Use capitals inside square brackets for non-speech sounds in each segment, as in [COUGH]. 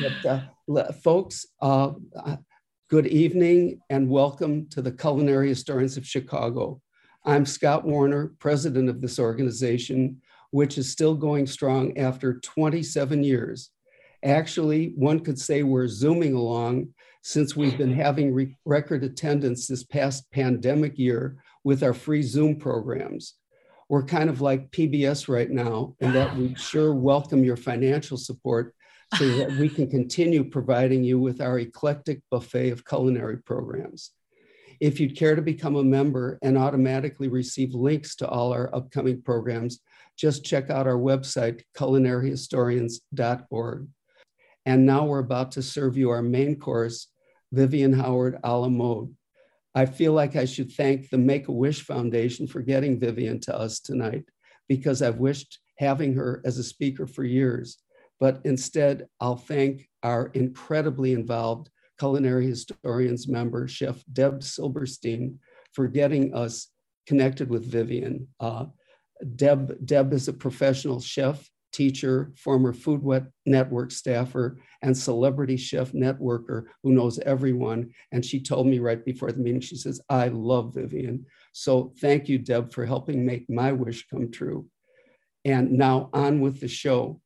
but, uh, folks, uh, good evening and welcome to the Culinary Historians of Chicago. I'm Scott Warner, president of this organization, which is still going strong after 27 years. Actually, one could say we're zooming along since we've been having re- record attendance this past pandemic year with our free Zoom programs. We're kind of like PBS right now, and that we sure welcome your financial support so that we can continue providing you with our eclectic buffet of culinary programs. If you'd care to become a member and automatically receive links to all our upcoming programs, just check out our website, culinaryhistorians.org. And now we're about to serve you our main course, Vivian Howard a la mode. I feel like I should thank the Make a Wish Foundation for getting Vivian to us tonight because I've wished having her as a speaker for years. But instead, I'll thank our incredibly involved culinary historians member, Chef Deb Silberstein, for getting us connected with Vivian. Uh, Deb, Deb is a professional chef teacher, former Food Network staffer, and celebrity chef networker who knows everyone. And she told me right before the meeting, she says, I love Vivian. So thank you, Deb, for helping make my wish come true. And now on with the show.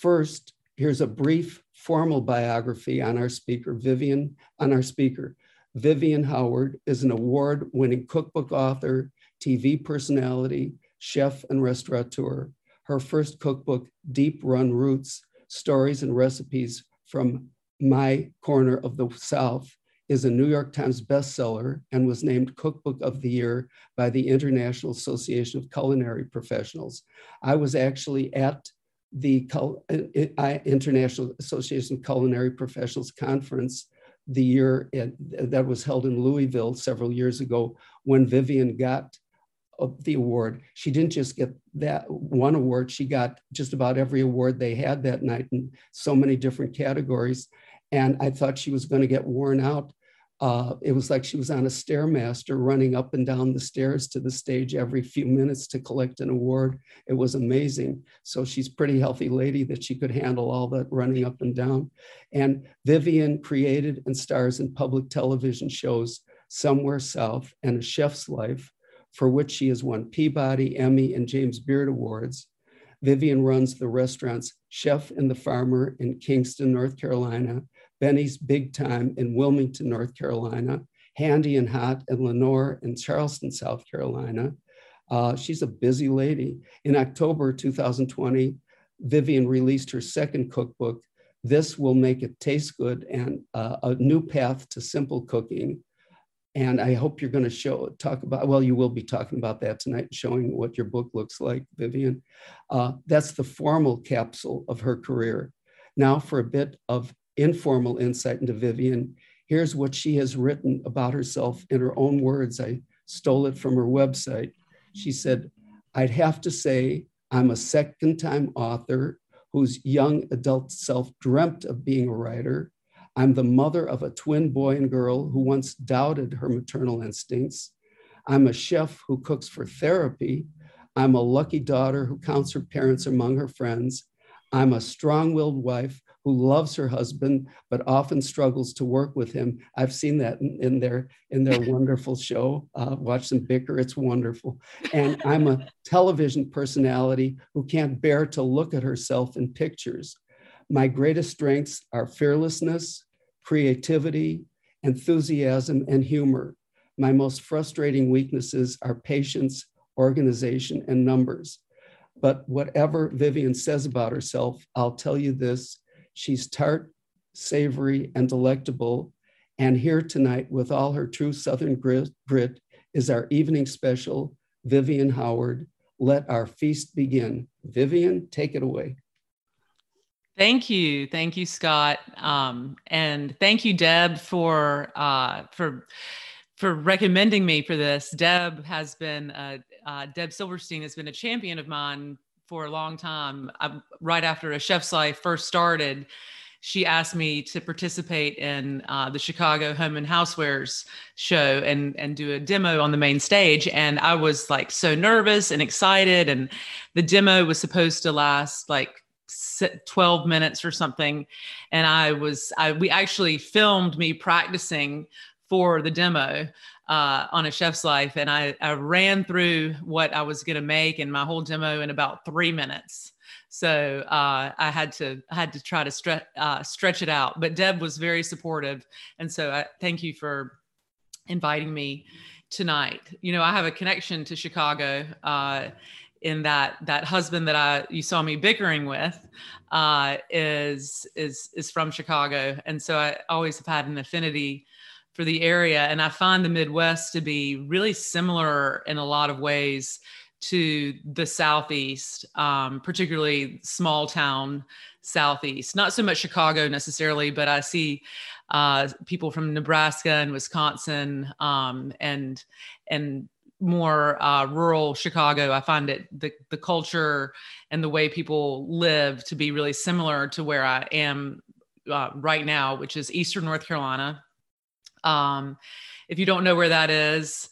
First, here's a brief formal biography on our speaker, Vivian, on our speaker. Vivian Howard is an award winning cookbook author, TV personality, chef, and restaurateur her first cookbook, Deep Run Roots Stories and Recipes from My Corner of the South, is a New York Times bestseller and was named Cookbook of the Year by the International Association of Culinary Professionals. I was actually at the uh, International Association of Culinary Professionals conference the year that was held in Louisville several years ago when Vivian got of the award. She didn't just get that one award, she got just about every award they had that night in so many different categories. And I thought she was going to get worn out. Uh, it was like she was on a stairmaster running up and down the stairs to the stage every few minutes to collect an award. It was amazing. So she's pretty healthy lady that she could handle all that running up and down. And Vivian created and stars in public television shows Somewhere South and A Chef's Life, for which she has won Peabody, Emmy, and James Beard Awards. Vivian runs the restaurants Chef and the Farmer in Kinston, North Carolina, Benny's Big Time in Wilmington, North Carolina, Handy and Hot and Lenoir in Charleston, South Carolina. Uh, she's a busy lady. In October 2020, Vivian released her second cookbook, This Will Make It Taste Good, and uh, a new path to simple cooking and I hope you're going to show talk about. Well, you will be talking about that tonight, showing what your book looks like, Vivian. Uh, that's the formal capsule of her career. Now, for a bit of informal insight into Vivian, here's what she has written about herself in her own words. I stole it from her website. She said, "I'd have to say I'm a second-time author." Whose young adult self dreamt of being a writer, I'm the mother of a twin boy and girl who once doubted her maternal instincts. I'm a chef who cooks for therapy. I'm a lucky daughter who counts her parents among her friends. I'm a strong willed wife who loves her husband, but often struggles to work with him. I've seen that in, in their, in their [LAUGHS] wonderful show. Uh, watch them bicker, it's wonderful. And I'm a television personality who can't bear to look at herself in pictures. My greatest strengths are fearlessness, creativity, enthusiasm, and humor. My most frustrating weaknesses are patience, organization, and numbers. But whatever Vivian says about herself, I'll tell you this she's tart, savory, and delectable. And here tonight, with all her true Southern grit, is our evening special, Vivian Howard. Let our feast begin. Vivian, take it away. Thank you, thank you, Scott, um, and thank you, Deb, for uh, for for recommending me for this. Deb has been uh, uh, Deb Silverstein has been a champion of mine for a long time. I, right after a chef's life first started, she asked me to participate in uh, the Chicago Home and Housewares show and and do a demo on the main stage. And I was like so nervous and excited. And the demo was supposed to last like 12 minutes or something and i was i we actually filmed me practicing for the demo uh, on a chef's life and I, I ran through what i was going to make and my whole demo in about three minutes. So uh, i had to I had to try to stretch uh, stretch it out but deb was very supportive and so I thank you for inviting me tonight. You know i have a connection to chicago uh, in that that husband that I you saw me bickering with uh, is is is from Chicago, and so I always have had an affinity for the area, and I find the Midwest to be really similar in a lot of ways to the Southeast, um, particularly small town Southeast. Not so much Chicago necessarily, but I see uh, people from Nebraska and Wisconsin um, and and more uh, rural Chicago, I find it the the culture and the way people live to be really similar to where I am uh, right now, which is Eastern North Carolina. Um, if you don't know where that is,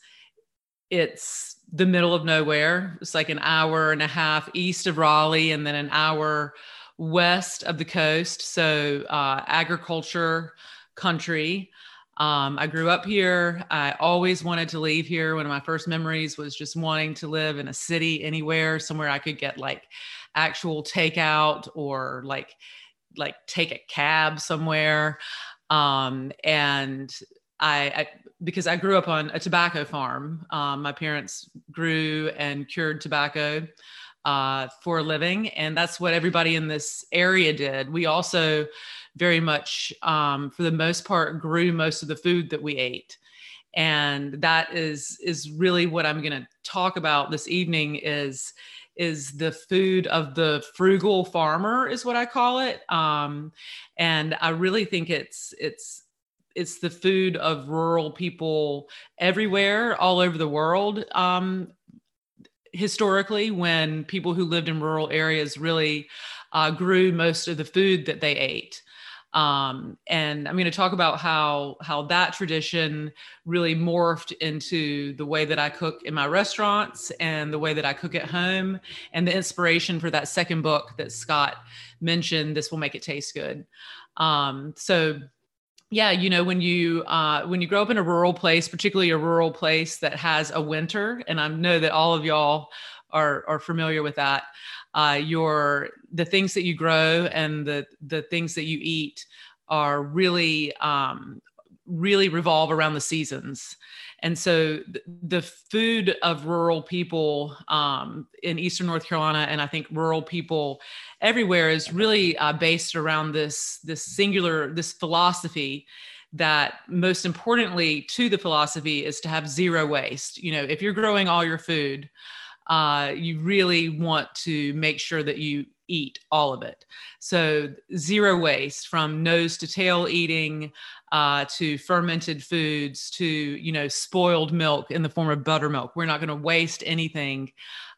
it's the middle of nowhere. It's like an hour and a half east of Raleigh, and then an hour west of the coast. So uh, agriculture country. Um, I grew up here. I always wanted to leave here. One of my first memories was just wanting to live in a city anywhere, somewhere I could get like actual takeout or like like take a cab somewhere. Um, and I, I, because I grew up on a tobacco farm. Um, my parents grew and cured tobacco uh, for a living, and that's what everybody in this area did. We also very much, um, for the most part, grew most of the food that we ate. And that is is really what I'm going to talk about this evening is is the food of the frugal farmer is what I call it. Um, and I really think it's it's it's the food of rural people everywhere, all over the world. Um, historically, when people who lived in rural areas really uh, grew most of the food that they ate. Um, and I'm going to talk about how how that tradition really morphed into the way that I cook in my restaurants and the way that I cook at home, and the inspiration for that second book that Scott mentioned. This will make it taste good. Um, so yeah you know when you uh, when you grow up in a rural place particularly a rural place that has a winter and i know that all of y'all are are familiar with that uh, your the things that you grow and the the things that you eat are really um, really revolve around the seasons and so th- the food of rural people um, in eastern north carolina and i think rural people everywhere is really uh, based around this this singular this philosophy that most importantly to the philosophy is to have zero waste. You know if you're growing all your food uh, you really want to make sure that you eat all of it. So, zero waste from nose to tail eating uh, to fermented foods to, you know, spoiled milk in the form of buttermilk. We're not going to waste anything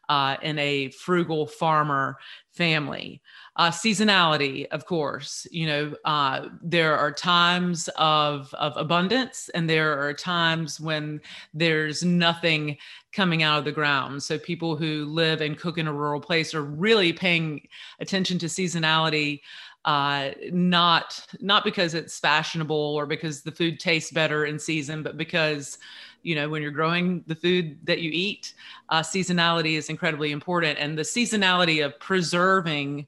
uh, in a frugal farmer family. Uh, seasonality, of course, you know, uh, there are times of, of abundance and there are times when there's nothing coming out of the ground. So people who live and cook in a rural place are really paying attention to seasonality uh, not not because it's fashionable or because the food tastes better in season, but because you know when you're growing the food that you eat, uh, seasonality is incredibly important, and the seasonality of preserving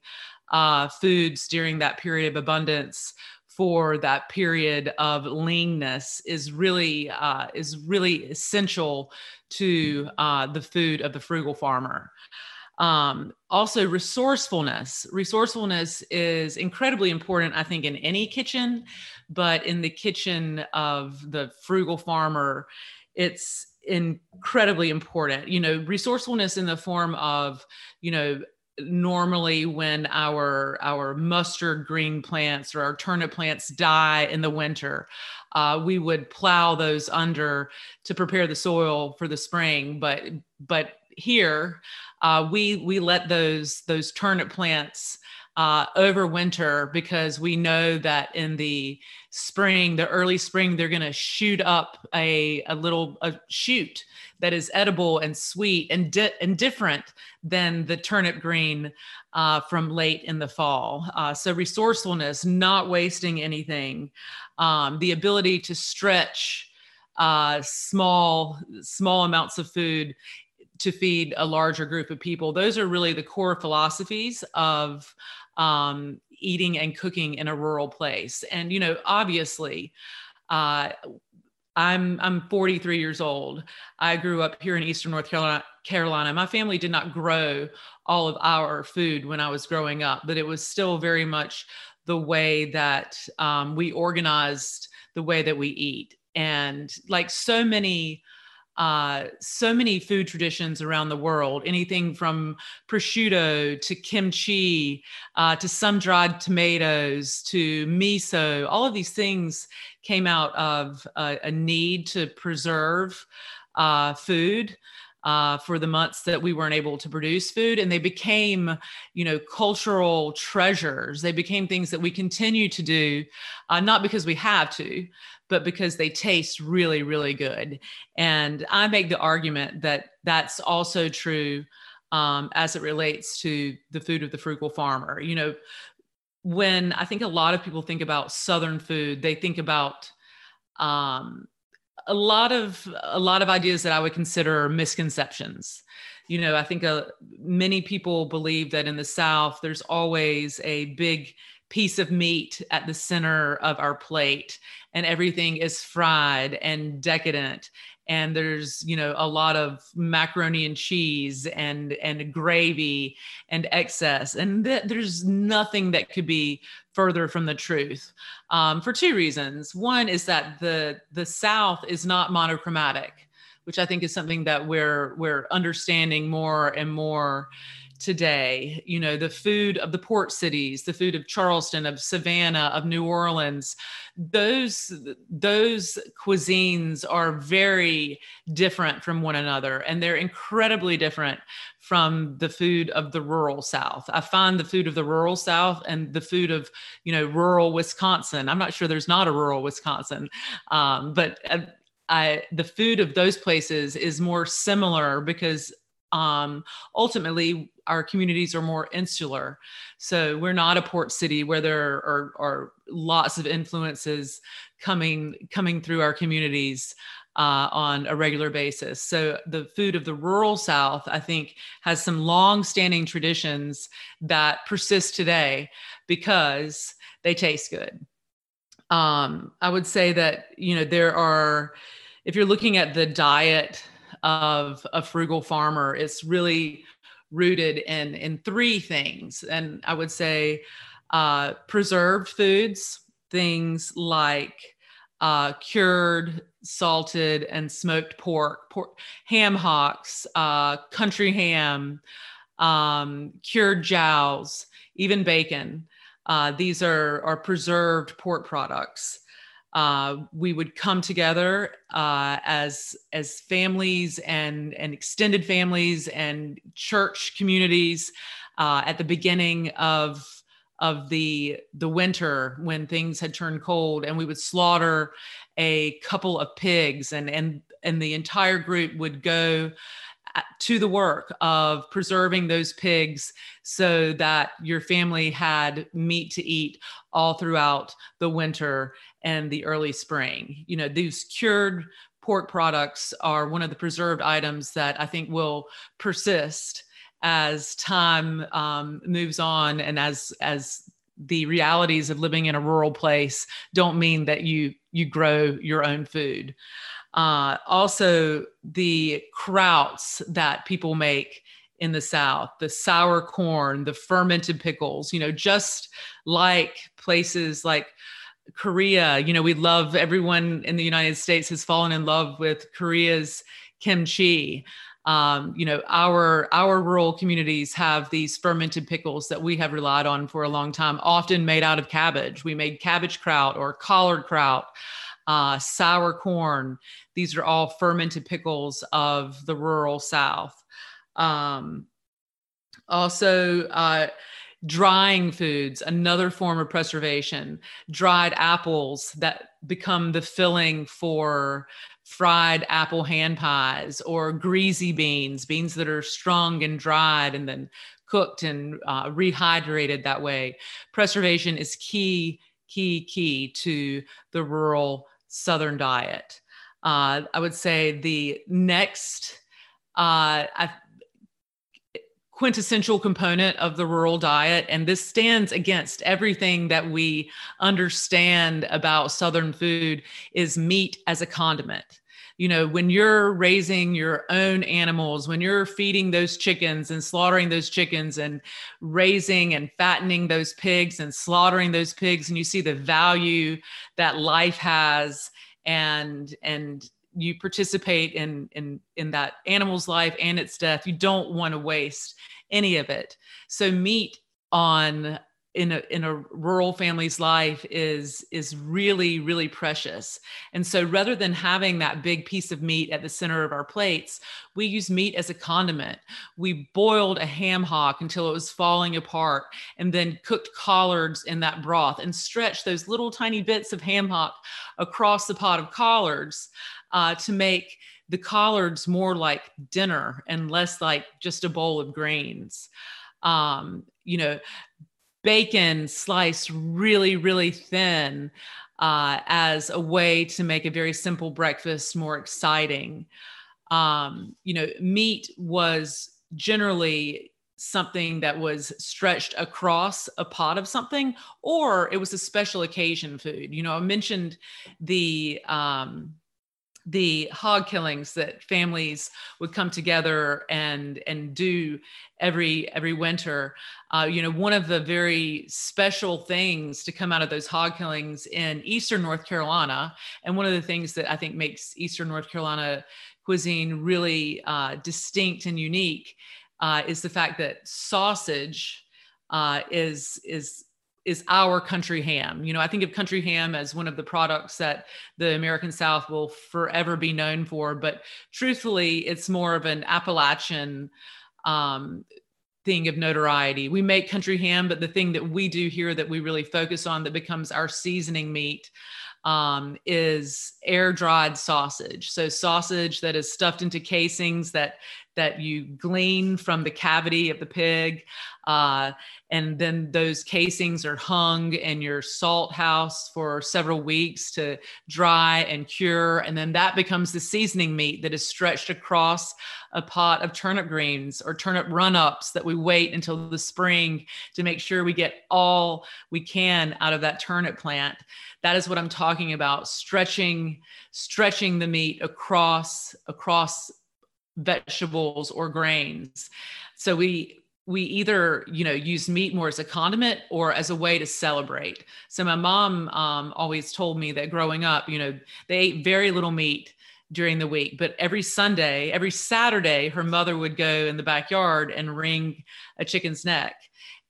uh, foods during that period of abundance for that period of leanness is really uh, is really essential to uh, the food of the frugal farmer. Um, also, resourcefulness. Resourcefulness is incredibly important, I think, in any kitchen, but in the kitchen of the frugal farmer, it's incredibly important. You know, resourcefulness in the form of, you know, normally when our our mustard green plants or our turnip plants die in the winter uh, we would plow those under to prepare the soil for the spring but but here uh, we we let those those turnip plants uh, over winter because we know that in the spring, the early spring, they're going to shoot up a, a little a shoot that is edible and sweet and, di- and different than the turnip green uh, from late in the fall. Uh, so resourcefulness, not wasting anything, um, the ability to stretch uh, small small amounts of food to feed a larger group of people. Those are really the core philosophies of um, eating and cooking in a rural place. And you know, obviously, uh, I'm I'm 43 years old. I grew up here in Eastern North Carolina. Carolina. My family did not grow all of our food when I was growing up, but it was still very much the way that um, we organized the way that we eat. And like so many uh, so many food traditions around the world. Anything from prosciutto to kimchi uh, to sun dried tomatoes to miso. All of these things came out of a, a need to preserve uh, food uh, for the months that we weren't able to produce food and they became you know cultural treasures they became things that we continue to do uh, not because we have to but because they taste really, really good. And I make the argument that that's also true um, as it relates to the food of the frugal farmer. You know, when I think a lot of people think about Southern food, they think about um, a lot of a lot of ideas that I would consider misconceptions. You know, I think uh, many people believe that in the South, there's always a big piece of meat at the center of our plate and everything is fried and decadent and there's you know a lot of macaroni and cheese and and gravy and excess and th- there's nothing that could be further from the truth um, for two reasons. One is that the the south is not monochromatic which i think is something that we're we're understanding more and more today you know the food of the port cities the food of charleston of savannah of new orleans those those cuisines are very different from one another and they're incredibly different from the food of the rural south. I find the food of the rural south and the food of you know rural wisconsin i'm not sure there's not a rural wisconsin um, but uh, I, the food of those places is more similar because um, ultimately our communities are more insular so we're not a port city where there are, are lots of influences coming coming through our communities uh, on a regular basis. So the food of the rural South, I think, has some long-standing traditions that persist today because they taste good. Um, I would say that you know there are, if you're looking at the diet of a frugal farmer. It's really rooted in in three things, and I would say uh, preserved foods, things like uh, cured, salted, and smoked pork, pork ham hocks, uh, country ham, um, cured jowls, even bacon. Uh, these are, are preserved pork products uh, we would come together uh, as as families and and extended families and church communities uh, at the beginning of of the the winter when things had turned cold and we would slaughter a couple of pigs and and and the entire group would go to the work of preserving those pigs so that your family had meat to eat all throughout the winter and the early spring. You know, these cured pork products are one of the preserved items that I think will persist as time um, moves on and as as the realities of living in a rural place don't mean that you you grow your own food. Uh, also, the krauts that people make in the South, the sour corn, the fermented pickles, you know, just like places like Korea, you know, we love everyone in the United States has fallen in love with Korea's kimchi. Um, you know, our our rural communities have these fermented pickles that we have relied on for a long time, often made out of cabbage. We made cabbage kraut or collard kraut, uh, sour corn. These are all fermented pickles of the rural South. Um, also, uh, drying foods, another form of preservation, dried apples that become the filling for fried apple hand pies or greasy beans, beans that are strung and dried and then cooked and uh, rehydrated that way. Preservation is key, key, key to the rural Southern diet. Uh, I would say the next uh, quintessential component of the rural diet, and this stands against everything that we understand about Southern food, is meat as a condiment you know, when you're raising your own animals, when you're feeding those chickens and slaughtering those chickens and raising and fattening those pigs and slaughtering those pigs, and you see the value that life has and and you participate in in in that animal's life and its death you don't want to waste any of it. So meat on in a in a rural family's life is is really really precious. And so rather than having that big piece of meat at the center of our plates we use meat as a condiment. We boiled a ham hock until it was falling apart and then cooked collards in that broth and stretched those little tiny bits of ham hock across the pot of collards uh, to make the collards more like dinner and less like just a bowl of grains um, you know bacon sliced really, really thin uh, as a way to make a very simple breakfast more exciting. Um, you know, meat was generally something that was stretched across a pot of something, or it was a special occasion food. You know, I mentioned the um, the hog killings that families would come together and and do every every winter. Uh, you know one of the very special things to come out of those hog killings in eastern north carolina and one of the things that i think makes eastern north carolina cuisine really uh, distinct and unique uh, is the fact that sausage uh, is is is our country ham. You know, I think of country ham as one of the products that the American South will forever be known for. But truthfully, it's more of an Appalachian um, thing of notoriety. We make country ham, but the thing that we do here that we really focus on that becomes our seasoning meat um, is air dried sausage. So sausage that is stuffed into casings that that you glean from the cavity of the pig. Uh, and then those casings are hung in your salt house for several weeks to dry and cure. And then that becomes the seasoning meat that is stretched across a pot of turnip greens or turnip run ups that we wait until the spring to make sure we get all we can out of that turnip plant. That is what I'm talking about stretching stretching the meat across across vegetables or grains. So we we either you know use meat more as a condiment or as a way to celebrate. So my mom um, always told me that growing up, you know, they ate very little meat during the week, but every Sunday, every Saturday, her mother would go in the backyard and wring a chicken's neck,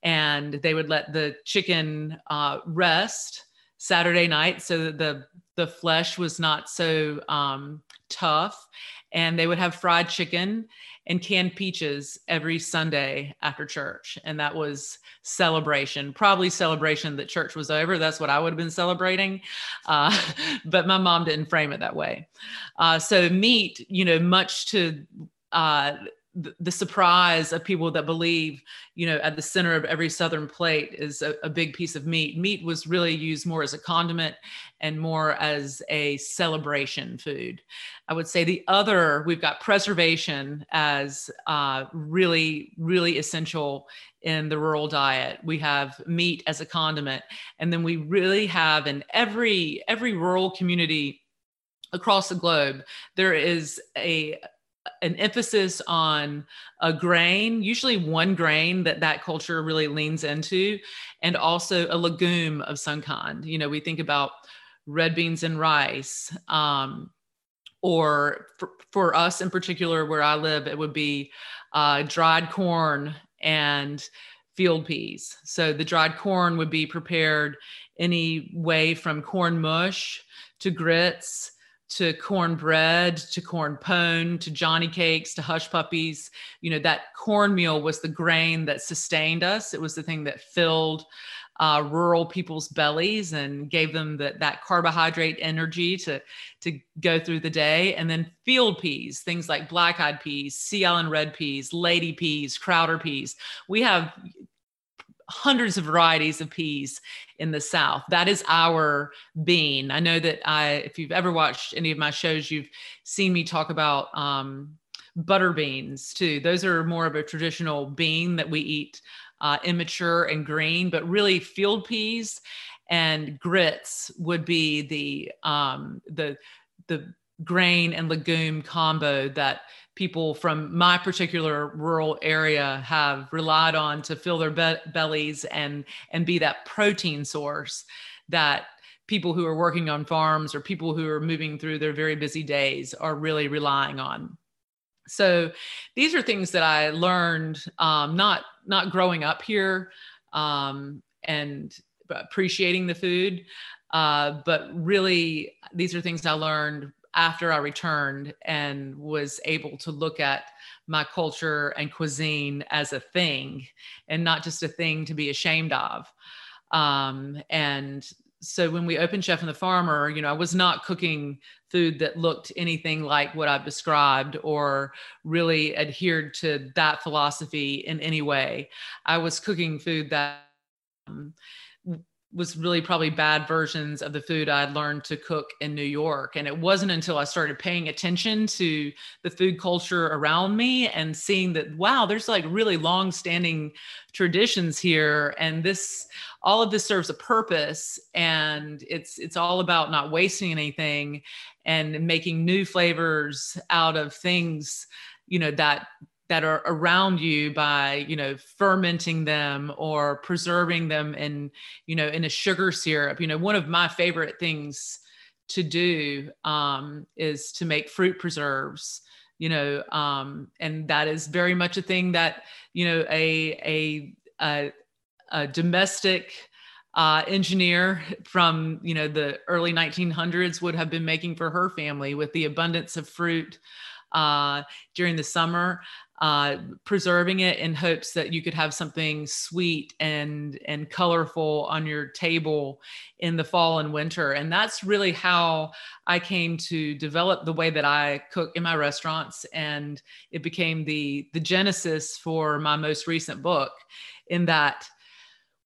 and they would let the chicken uh, rest Saturday night so that the the flesh was not so um, tough and they would have fried chicken and canned peaches every Sunday after church. And that was celebration, probably celebration that church was over. That's what I would have been celebrating. Uh, [LAUGHS] but my mom didn't frame it that way. Uh, so, meat, you know, much to uh, the surprise of people that believe, you know, at the center of every Southern plate is a, a, big piece of meat. Meat was really used more as a condiment and more as a celebration food. I would say the other, we've got preservation as uh, really, really essential in the rural diet. We have meat as a condiment, and then we really have in every every rural community across the globe there is a an emphasis on a grain, usually one grain that that culture really leans into, and also a legume of some kind. You know, we think about red beans and rice, um, or for, for, us in particular, where I live, it would be uh, dried corn and field peas. So the dried corn would be prepared any way from corn mush to grits to cornbread, to corn pone, to Johnny cakes, to hush puppies. You know, that cornmeal was the grain that sustained us. It was the thing that filled uh, rural people's bellies and gave them that that carbohydrate energy to to go through the day. And then field peas, things like black eyed peas, sea island red peas, lady peas, crowder peas. We have hundreds of varieties of peas in the South. That is our bean. I know that I, if you've ever watched any of my shows, you've seen me talk about um, butter beans too. Those are more of a traditional bean that we eat uh, immature and green, but really field peas and grits would be the um, the the grain and legume combo that people from my particular rural area have relied on to fill their be- bellies and and be that protein source that people who are working on farms or people who are moving through their very busy days are really relying on. So these are things that i learned um, not not growing up here um, and appreciating the food uh, but really these are things i learned after i returned and was able to look at my culture and cuisine as a thing and not just a thing to be ashamed of. Um, and so when we opened chef and the farmer you know i was not cooking food that looked anything like what i've described or really adhered to that philosophy in any way. I was cooking food that um, was really probably bad versions of the food I'd learned to cook in New York. And it wasn't until I started paying attention to the food culture around me and seeing that, wow, there's like really long standing traditions here. And this, all of this serves a purpose. And it's, it's all about not wasting anything and making new flavors out of things, you know, that that are around you by you know fermenting them or preserving them in you know in a sugar syrup. You know one of my favorite things to do um, is to make fruit preserves you know um, and that is very much a thing that you know a a, a, a domestic uh, engineer from you know the early 1900s would have been making for her family with the abundance of fruit uh, during the summer uh, preserving it in hopes that you could have something sweet and and colorful on your table in the fall and winter. And that's really how i came to develop the way that i cook in my restaurants. And it became the the genesis for my most recent book in that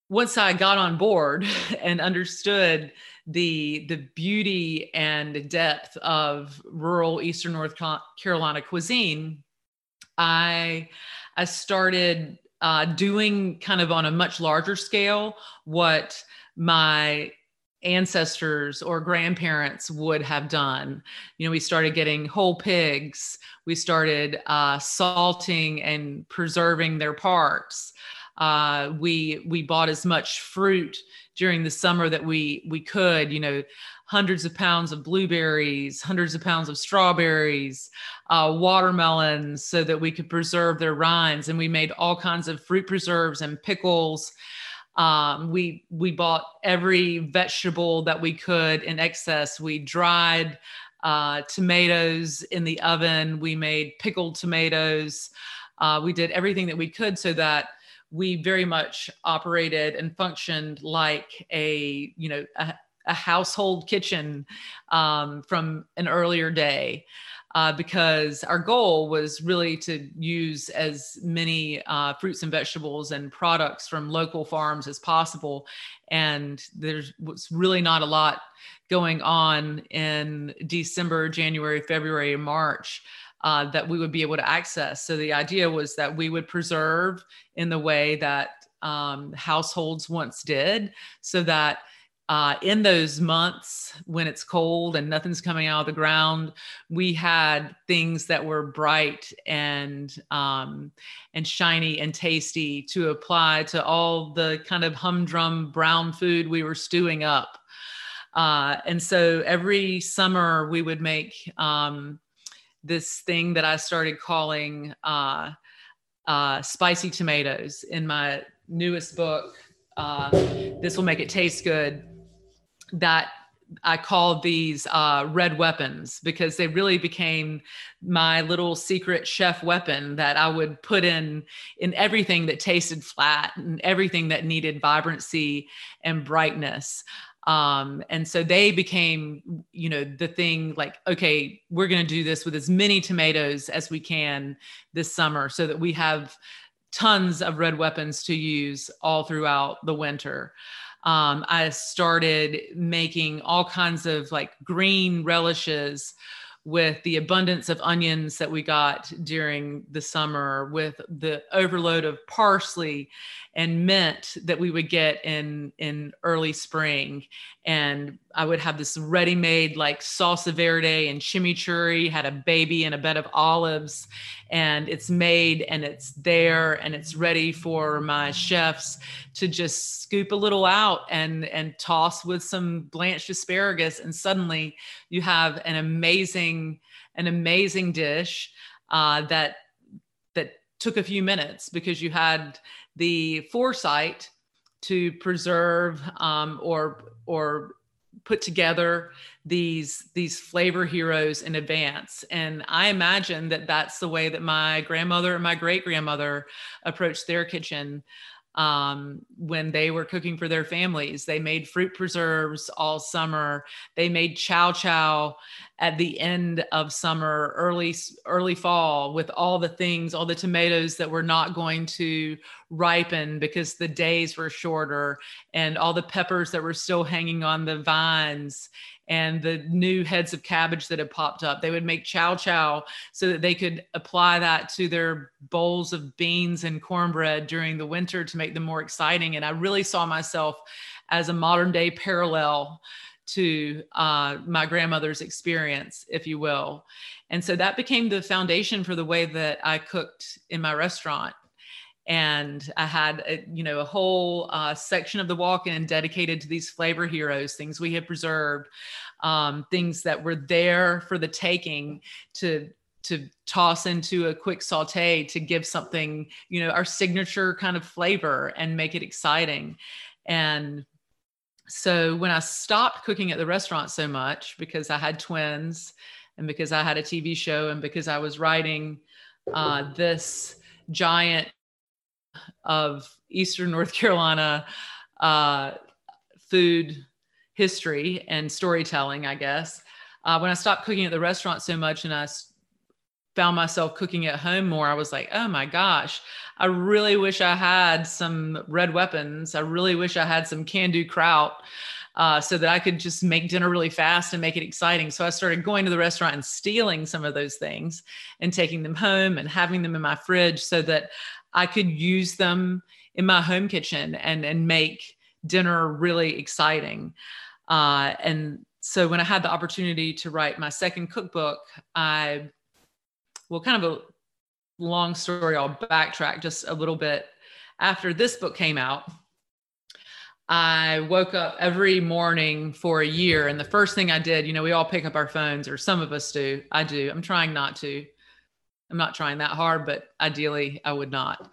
once i got on board [LAUGHS] and understood the the beauty and depth of rural eastern north carolina cuisine I I started uh, doing kind of on a much larger scale what my ancestors or grandparents would have done. You know, we started getting whole pigs. We started uh, salting and preserving their parts. Uh, we we bought as much fruit during the summer that we we could. You know, hundreds of pounds of blueberries, hundreds of pounds of strawberries, uh, watermelons, so that we could preserve their rinds. And we made all kinds of fruit preserves and pickles. Um, we we bought every vegetable that we could in excess. We dried uh, tomatoes in the oven. We made pickled tomatoes. Uh, we did everything that we could so that we very much operated and functioned like a you know a, a household kitchen um, from an earlier day uh, because our goal was really to use as many uh, fruits and vegetables and products from local farms as possible. And there was really not a lot going on in December, January, February, and March. Uh, that we would be able to access. So the idea was that we would preserve in the way that um, households once did, so that uh, in those months when it's cold and nothing's coming out of the ground, we had things that were bright and um, and shiny and tasty to apply to all the kind of humdrum brown food we were stewing up. Uh, and so every summer we would make um, this thing that I started calling uh, uh spicy tomatoes in my newest book. Uh, this will make it taste good that I call these uh, red weapons because they really became my little secret chef weapon that I would put in in everything that tasted flat and everything that needed vibrancy and brightness. Um, and so they became, you know, the thing like, okay, we're going to do this with as many tomatoes as we can this summer so that we have tons of red weapons to use all throughout the winter um, I started making all kinds of like green relishes with the abundance of onions that we got during the summer, with the overload of parsley and mint that we would get in in early spring. And i would have this ready-made like salsa verde and chimichurri had a baby and a bed of olives and it's made and it's there and it's ready for my chefs to just scoop a little out and and toss with some blanched asparagus and suddenly you have an amazing an amazing dish uh, that that took a few minutes because you had the foresight to preserve um, or or put together these these flavor heroes in advance. And i imagine that that's the way that my grandmother and my great grandmother approached their kitchen um, when they were cooking for their families. They made fruit preserves all summer. They made chow chow at the end of summer, early early fall, with all the things, all the tomatoes that were not going to ripen because the days were shorter, and all the peppers that were still hanging on the vines and the new heads of cabbage that had popped up. They would make chow chow so that they could apply that to their bowls of beans and cornbread during the winter to make them more exciting. And I really saw myself as a modern day parallel to uh, my grandmother's experience, if you will. And so that became the foundation for the way that I cooked in my restaurant and I had a, you know a whole uh, section of the walk-in dedicated to these flavor heroes, things we had preserved, um, things that were there for the taking to to toss into a quick saute to give something you know our signature kind of flavor and make it exciting. And so when i stopped cooking at the restaurant so much because i had twins and because i had a tv show and because i was writing uh, this giant of Eastern North [LAUGHS] Carolina uh, food history and storytelling, I guess. Uh, when I stopped cooking at the restaurant so much and I found myself cooking at home more, I was like, oh my gosh, I really wish I had some red weapons. I really wish I had some can do kraut. Uh, so that I could just make dinner really fast and make it exciting. So I started going to the restaurant and stealing some of those things and taking them home and having them in my fridge so that I could use them in my home kitchen and and make dinner really exciting. Uh, and so when I had the opportunity to write my second cookbook, I well, kind of a long story. I'll backtrack just a little bit. After this book came out, I woke up every morning for a year. And the first thing I did, you know, we all pick up our phones, or some of us do. I do. I'm trying not to. I'm not trying that hard, but ideally I would not.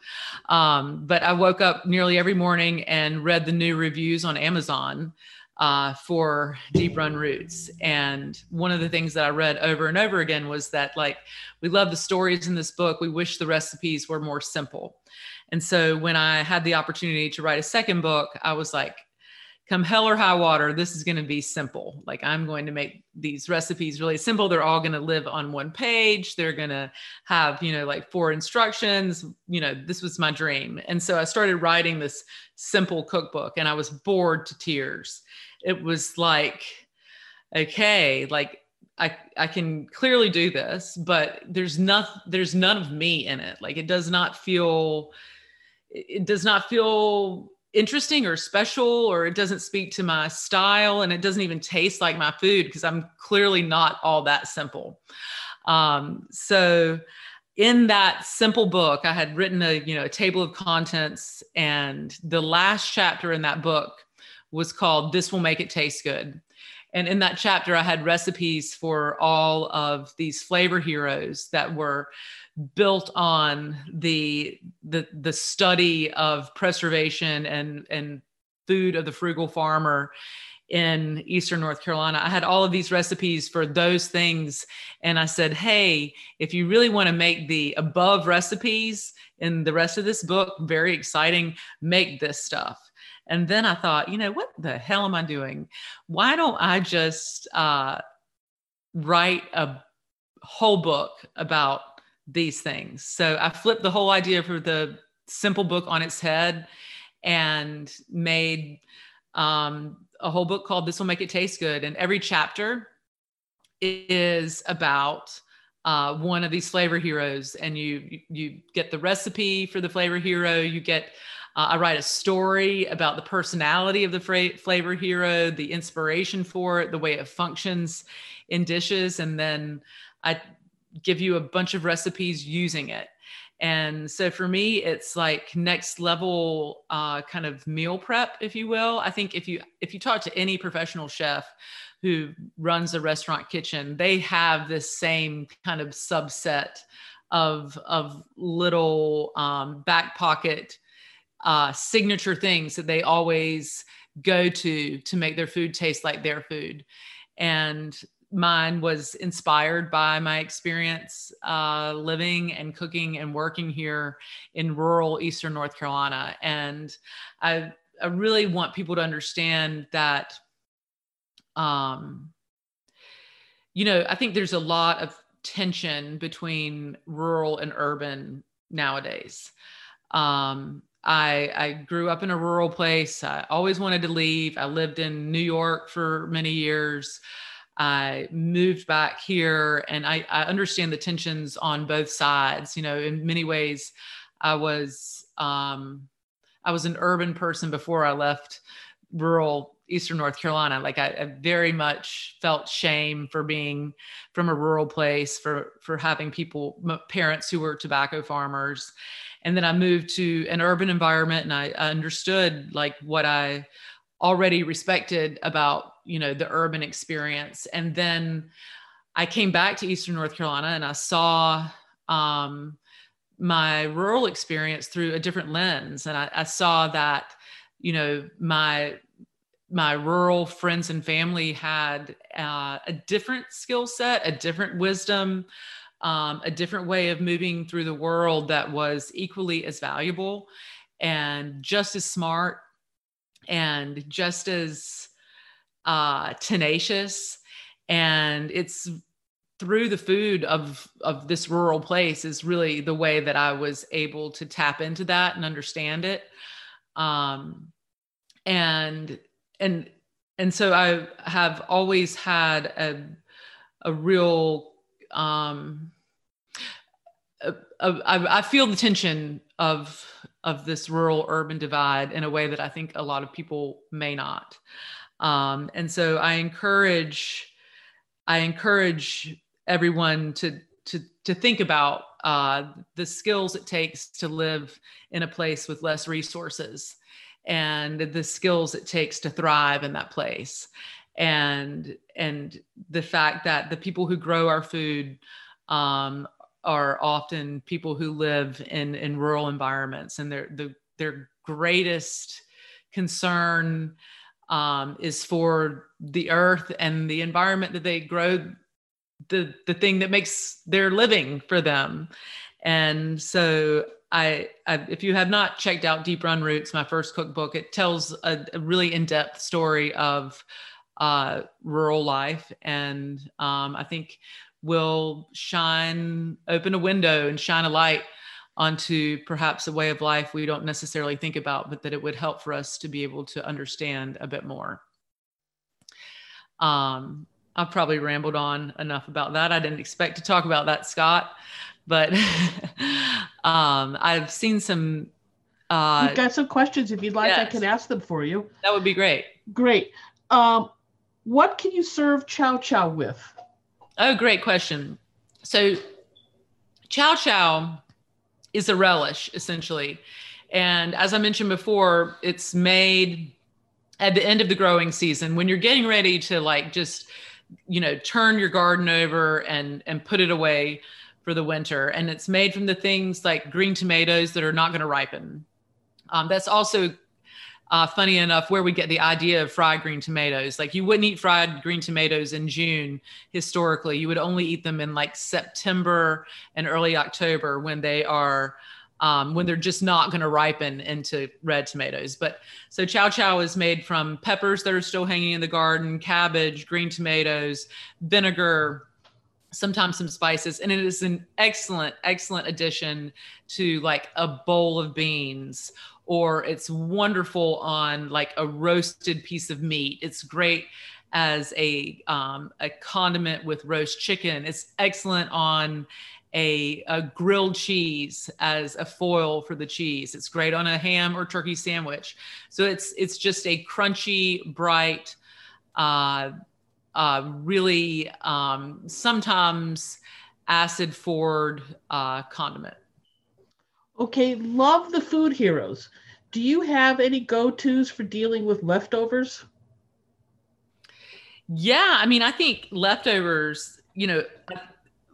Um, but I woke up nearly every morning and read the new reviews on Amazon uh, for Deep Run Roots. And one of the things that I read over and over again was that, like, we love the stories in this book. We wish the recipes were more simple. And so when I had the opportunity to write a second book, I was like, come hell or high water, this is going to be simple. Like I'm going to make these recipes really simple. They're all going to live on one page. They're going to have, you know, like four instructions. You know, this was my dream. And so I started writing this simple cookbook and I was bored to tears. It was like, okay, like I, I can clearly do this, but there's not there's none of me in it. Like it does not feel it does not feel interesting or special or it doesn't speak to my style and it doesn't even taste like my food because I'm clearly not all that simple. Um, so in that simple book, I had written a you know a table of contents, and the last chapter in that book was called "This Will Make It Taste Good." And in that chapter, I had recipes for all of these flavor heroes that were built on the the the study of preservation and and food of the frugal farmer in Eastern North Carolina. I had all of these recipes for those things. And I said, hey, if you really want to make the above recipes in the rest of this book very exciting, make this stuff. And then I thought, you know, what the hell am I doing? Why don't I just uh, write a whole book about these things? So I flipped the whole idea for the simple book on its head and made um, a whole book called This Will Make It Taste Good. And every chapter is about uh, one of these flavor heroes. And you, you get the recipe for the flavor hero, you get uh, I write a story about the personality of the fra- flavor hero, the inspiration for it, the way it functions in dishes, and then I give you a bunch of recipes using it. And so for me, it's like next level uh, kind of meal prep, if you will. I think if you if you talk to any professional chef who runs a restaurant kitchen, they have this same kind of subset of of little um, back pocket uh, signature things that they always go to to make their food taste like their food. And mine was inspired by my experience uh, living and cooking and working here in rural Eastern North Carolina. And I, I really want people to understand that, um, you know, I think there's a lot of tension between rural and urban nowadays. Um, I, I grew up in a rural place. I always wanted to leave. I lived in New York for many years. I moved back here and I, I understand the tensions on both sides. You know, in many ways, I was um, I was an urban person before I left rural Eastern North Carolina. Like I, I, very much felt shame for being from a rural place, for for having people, parents who were tobacco farmers, and then i moved to an urban environment and i, I understood like what i already respected about you know the urban experience. And then i came back to eastern north carolina and i saw um, my rural experience through a different lens. And I, I saw that you know my my rural friends and family had uh, a different skill set a different wisdom um, a different way of moving through the world that was equally as valuable and just as smart and just as uh, tenacious. And it's through the food of of this rural place is really the way that I was able to tap into that and understand it. Um, and and and so I have always had a a real um, I feel the tension of of this rural urban divide in a way that I think a lot of people may not. Um, and so I encourage I encourage everyone to to to think about uh, the skills it takes to live in a place with less resources and the skills it takes to thrive in that place. And and the fact that the people who grow our food um, are often people who live in in rural environments and their the, their greatest concern um, is for the earth and the environment that they grow the the thing that makes their living for them and so I, I, if you have not checked out deep run roots my first cookbook it tells a, a really in-depth story of uh, rural life. And um, I think will shine, open a window and shine a light onto perhaps a way of life we don't necessarily think about, but that it would help for us to be able to understand a bit more. Um, I've probably rambled on enough about that. I didn't expect to talk about that, Scott, but [LAUGHS] um, I've seen some. Uh, We've got some questions. If you'd like, yes. I can ask them for you. That would be great. Great. Um, what can you serve chow chow with? Oh, great question. So, chow chow is a relish essentially. And as I mentioned before, it's made at the end of the growing season when you're getting ready to like just you know turn your garden over and and put it away for the winter and it's made from the things like green tomatoes that are not going to ripen um, that's also uh, funny enough, where we get the idea of fried green tomatoes. Like you wouldn't eat fried green tomatoes in June historically. You would only eat them in like September and early October when they are um, when they're just not going to ripen into red tomatoes. But so chow chow is made from peppers that are still hanging in the garden, cabbage, green tomatoes, vinegar, sometimes some spices and it is an excellent excellent addition to like a bowl of beans or it's wonderful on like a roasted piece of meat it's great as a um, a condiment with roast chicken it's excellent on a, a grilled cheese as a foil for the cheese it's great on a ham or turkey sandwich so it's it's just a crunchy bright uh, uh, really um, sometimes acid forward uh, condiment. Okay, love the food heroes. Do you have any go tos for dealing with leftovers? Yeah, I mean, I think leftovers, you know,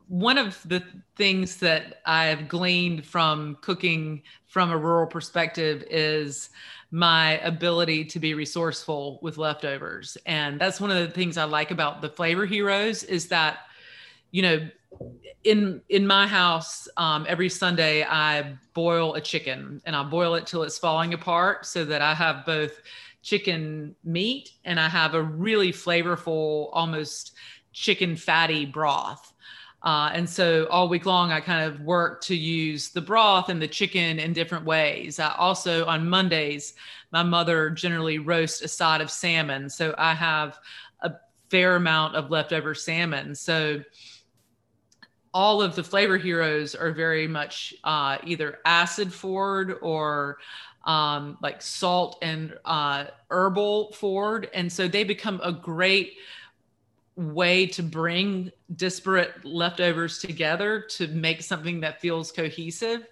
one of the things that I've gleaned from cooking from a rural perspective is my ability to be resourceful with leftovers. And that's one of the things I like about the flavor heroes is that, you know, in in my house, um, every Sunday I boil a chicken and I boil it till it's falling apart so that I have both chicken meat and I have a really flavorful, almost chicken fatty broth. Uh, and so all week long, I kind of work to use the broth and the chicken in different ways. I also, on Mondays, my mother generally roasts a side of salmon. So I have a fair amount of leftover salmon. So all of the flavor heroes are very much uh, either acid forward or um, like salt and uh, herbal forward. And so they become a great way to bring disparate leftovers together to make something that feels cohesive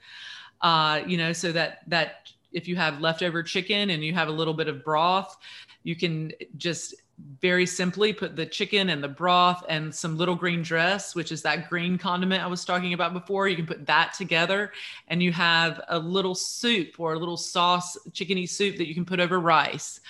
uh, you know so that that if you have leftover chicken and you have a little bit of broth you can just very simply put the chicken and the broth and some little green dress which is that green condiment i was talking about before. You can put that together and you have a little soup or a little sauce chickeny soup that you can put over rice.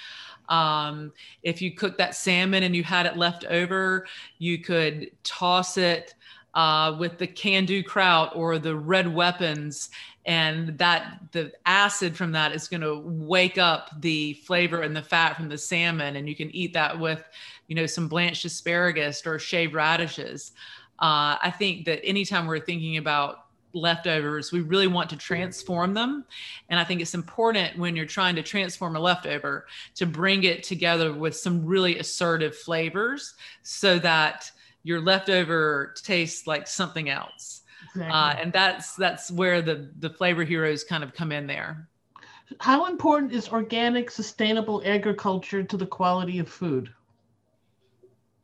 Um, if you cook that salmon and you had it left over, you could toss it uh, with the can-do kraut or the red weapons and that the acid from that is going to wake up the flavor and the fat from the salmon and you can eat that with you know some blanched asparagus or shaved radishes uh, i think that anytime we're thinking about leftovers, we really want to transform them. And I think it's important when you're trying to transform a leftover to bring it together with some really assertive flavors so that your leftover tastes like something else. Exactly. Uh, and that's that's where the the flavor heroes kind of come in there. How important is organic, sustainable agriculture to the quality of food?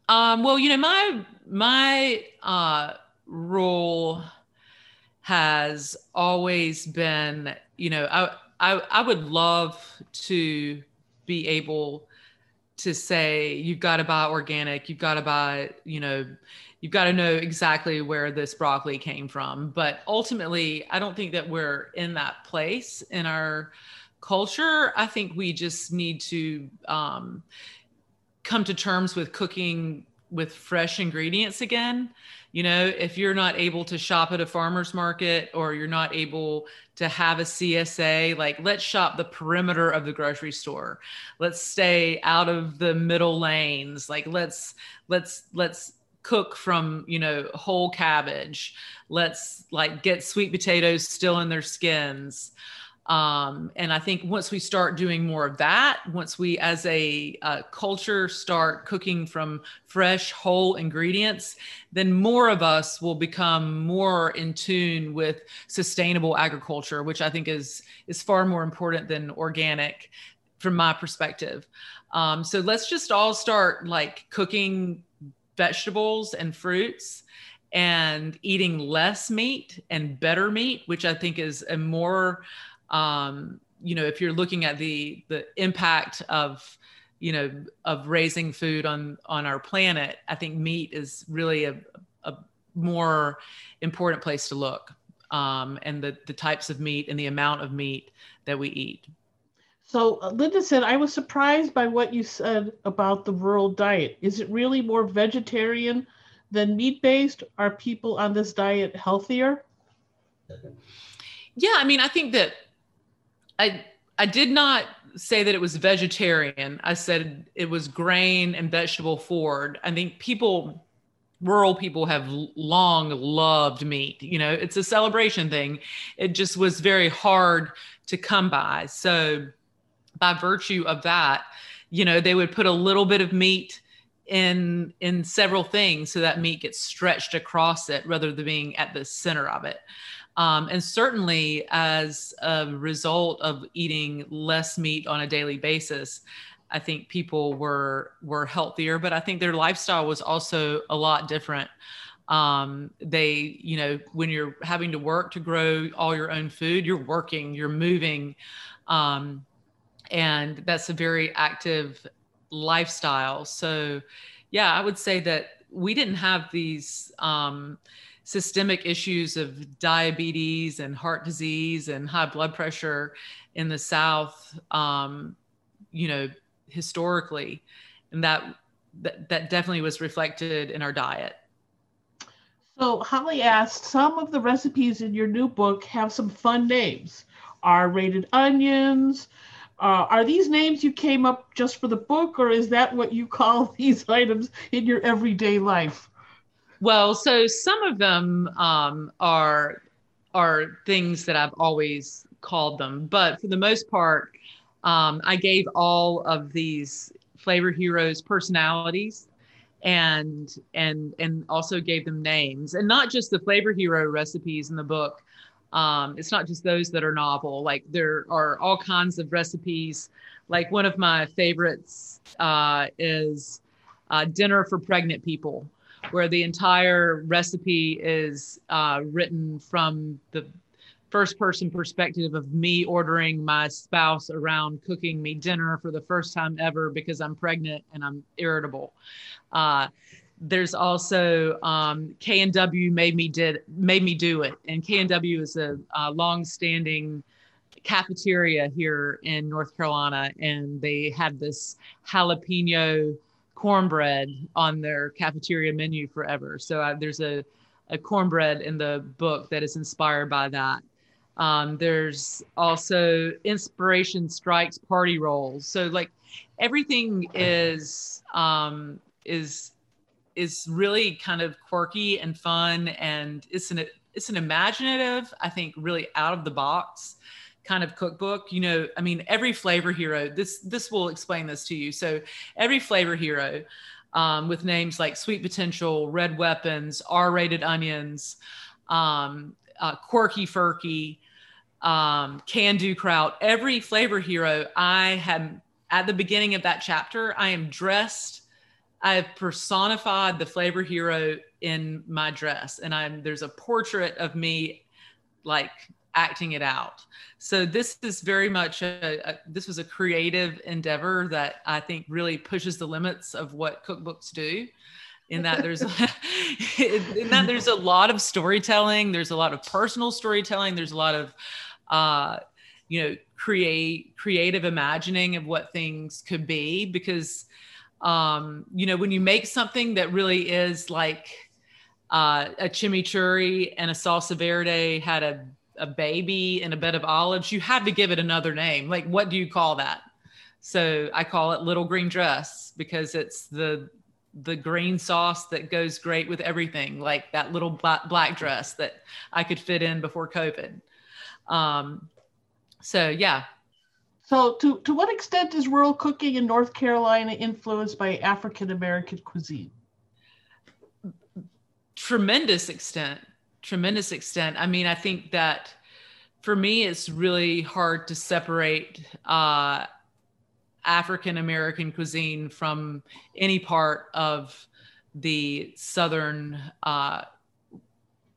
Um, well, you know, my my uh, role has always been, you know, I, I, I would love to be able to say, you've got to buy organic, you've got to buy, you know, you've got to know exactly where this broccoli came from. But ultimately, I don't think that we're in that place in our culture. I think we just need to um, come to terms with cooking with fresh ingredients again you know if you're not able to shop at a farmers market or you're not able to have a csa like let's shop the perimeter of the grocery store let's stay out of the middle lanes like let's let's let's cook from you know whole cabbage let's like get sweet potatoes still in their skins um, and I think once we start doing more of that, once we as a uh, culture start cooking from fresh, whole ingredients, then more of us will become more in tune with sustainable agriculture, which I think is is far more important than organic from my perspective. Um, so let's just all start like cooking vegetables and fruits and eating less meat and better meat, which I think is a more um, you know if you're looking at the the impact of you know of raising food on on our planet i think meat is really a, a more important place to look um, and the the types of meat and the amount of meat that we eat So uh, Linda said, I was surprised by what you said about the rural diet. Is it really more vegetarian than meat based? Are people on this diet healthier? Yeah, I mean, I think that I I did not say that it was vegetarian. I said it was grain and vegetable forward. I think people rural people have long loved meat. You know, it's a celebration thing. It just was very hard to come by. So by virtue of that, you know, they would put a little bit of meat in in several things so that meat gets stretched across it rather than being at the center of it. Um, and certainly, as a result of eating less meat on a daily basis, I think people were were healthier. But I think their lifestyle was also a lot different. Um, they, you know, when you're having to work to grow all your own food, you're working, you're moving. Um, and that's a very active lifestyle. So, yeah, I would say that we didn't have these um, systemic issues of diabetes and heart disease and high blood pressure in the South, um, you know, historically, and that, that that definitely was reflected in our diet. So Holly asked, some of the recipes in your new book have some fun names. R-rated onions, uh, are these names you came up just for the book, or is that what you call [LAUGHS] these items in your everyday life? Well, so some of them um, are are things that I've always called them, but for the most part, um, I gave all of these flavor heroes personalities and and and also gave them names and not just the flavor hero recipes in the book um, it's not just those that are novel. Like there are all kinds of recipes. Like one of my favorites uh, is uh, dinner for pregnant people, where the entire recipe is uh, written from the first person perspective of me ordering my spouse around cooking me dinner for the first time ever because I'm pregnant and I'm irritable. Uh, there's also um, K&W made me did made me do it, and K&W is a, a long-standing cafeteria here in North Carolina, and they have this jalapeno cornbread on their cafeteria menu forever. So uh, there's a, a cornbread in the book that is inspired by that. Um, there's also inspiration strikes party rolls. So like everything is um, is is really kind of quirky and fun and it's an it's an imaginative i think really out of the box kind of cookbook. You know i mean every flavor hero this this will explain this to you. So every flavor hero um, with names like sweet potential red weapons r-rated onions um, uh, quirky furky um, can do kraut every flavor hero i had at the beginning of that chapter i am dressed I've personified the flavor hero in my dress, and I'm there's a portrait of me like acting it out. So this is very much a, a, this was a creative endeavor that I think really pushes the limits of what cookbooks do. In that there's [LAUGHS] [LAUGHS] in that there's a lot of storytelling, there's a lot of personal storytelling, there's a lot of uh, you know create creative imagining of what things could be because um, you know, when you make something that really is like uh, a chimichurri and a salsa verde had a, a baby and a bed of olives, you have to give it another name. Like, what do you call that? So I call it little green dress because it's the the green sauce that goes great with everything, like that little black, black dress that I could fit in before COVID. Um, so yeah, so, to, to what extent is rural cooking in North Carolina influenced by African American cuisine? Tremendous extent. Tremendous extent. I mean, I think that for me, it's really hard to separate uh, African American cuisine from any part of the Southern uh,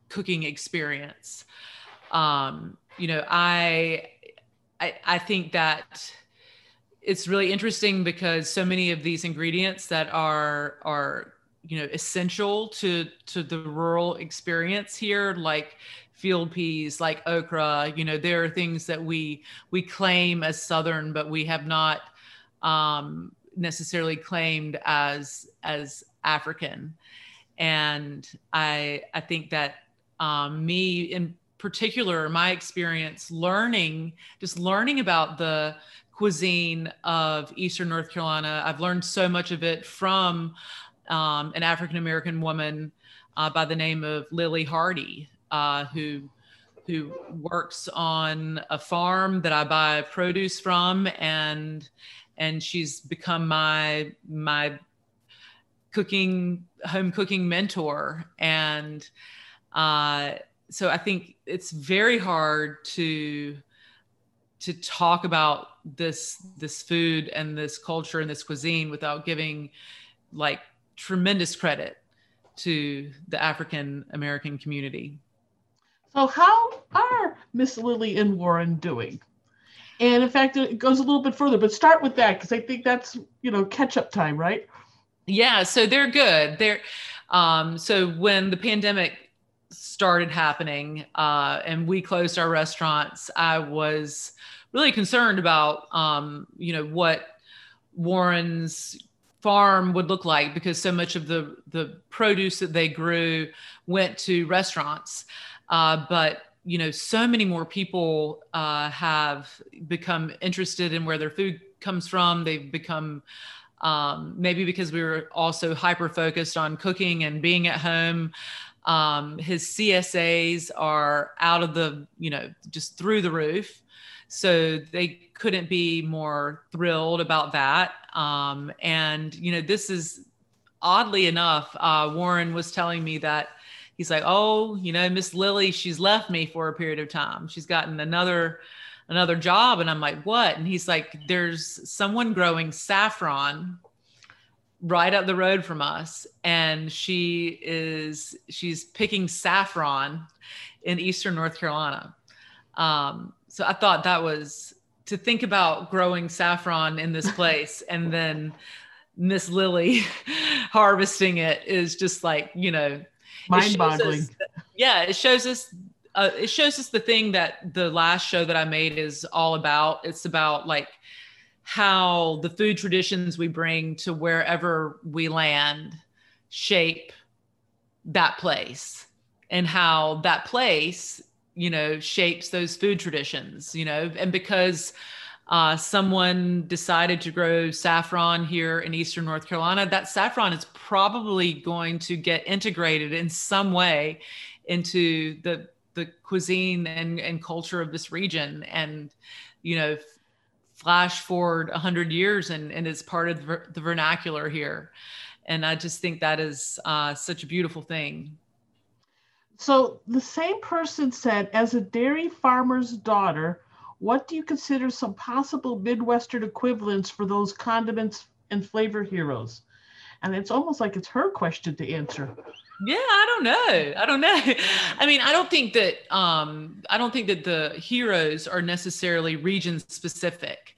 cooking experience. Um, you know, I I, I think that it's really interesting because so many of these ingredients that are are you know essential to to the rural experience here like field peas like okra you know there are things that we we claim as southern but we have not um, necessarily claimed as as african. And i i think that um, me in particular my experience learning just learning about the cuisine of eastern north carolina. I've learned so much of it from um, an African American woman uh, by the name of Lily Hardy, uh, who who works on a farm that I buy produce from, and and she's become my my cooking home cooking mentor, and uh, so I think it's very hard to to talk about this this food and this culture and this cuisine without giving like tremendous credit to the African American community. So, how are Miss Lily and Warren doing? And in fact, it goes a little bit further, but start with that because I think that's you know catch up time, right? Yeah, so they're good. They're um, so when the pandemic started happening uh, and we closed our restaurants, I was really concerned about um, you know what Warren's farm would look like because so much of the the produce that they grew went to restaurants. Uh, but you know so many more people uh, have become interested in where their food comes from. They've become um, maybe because we were also hyper focused on cooking and being at home um, his csas are out of the you know just through the roof so they couldn't be more thrilled about that. Um, and, you know, this is oddly enough, uh, Warren was telling me that he's like, oh, you know, Miss Lily, she's left me for a period of time. She's gotten another another job and i'm like what and he's like there's someone growing saffron right up the road from us and she is she's picking saffron in eastern north carolina um, so I thought that was to think about growing saffron in this [LAUGHS] place and then Miss Lily [LAUGHS] harvesting it is just like, you know, mind-boggling. yeah, it shows us uh, it shows us the thing that the last show that I made is all about. It's about like how the food traditions we bring to wherever we land shape that place and how that place you know shapes those food traditions you know? And because uh, someone decided to grow saffron here in eastern north carolina that saffron is probably going to get integrated in some way into the the cuisine and, and culture of this region. And you know flash forward 100 years and, and it's part of the, vernacular here and i just think that is uh, such a beautiful thing so the same person said, as a dairy farmer's daughter, what do you consider some possible Midwestern equivalents for those condiments and flavor heroes? And it's almost like it's her question to answer. Yeah, I don't know. I don't know. I mean, I don't think that um, I don't think that the heroes are necessarily region specific.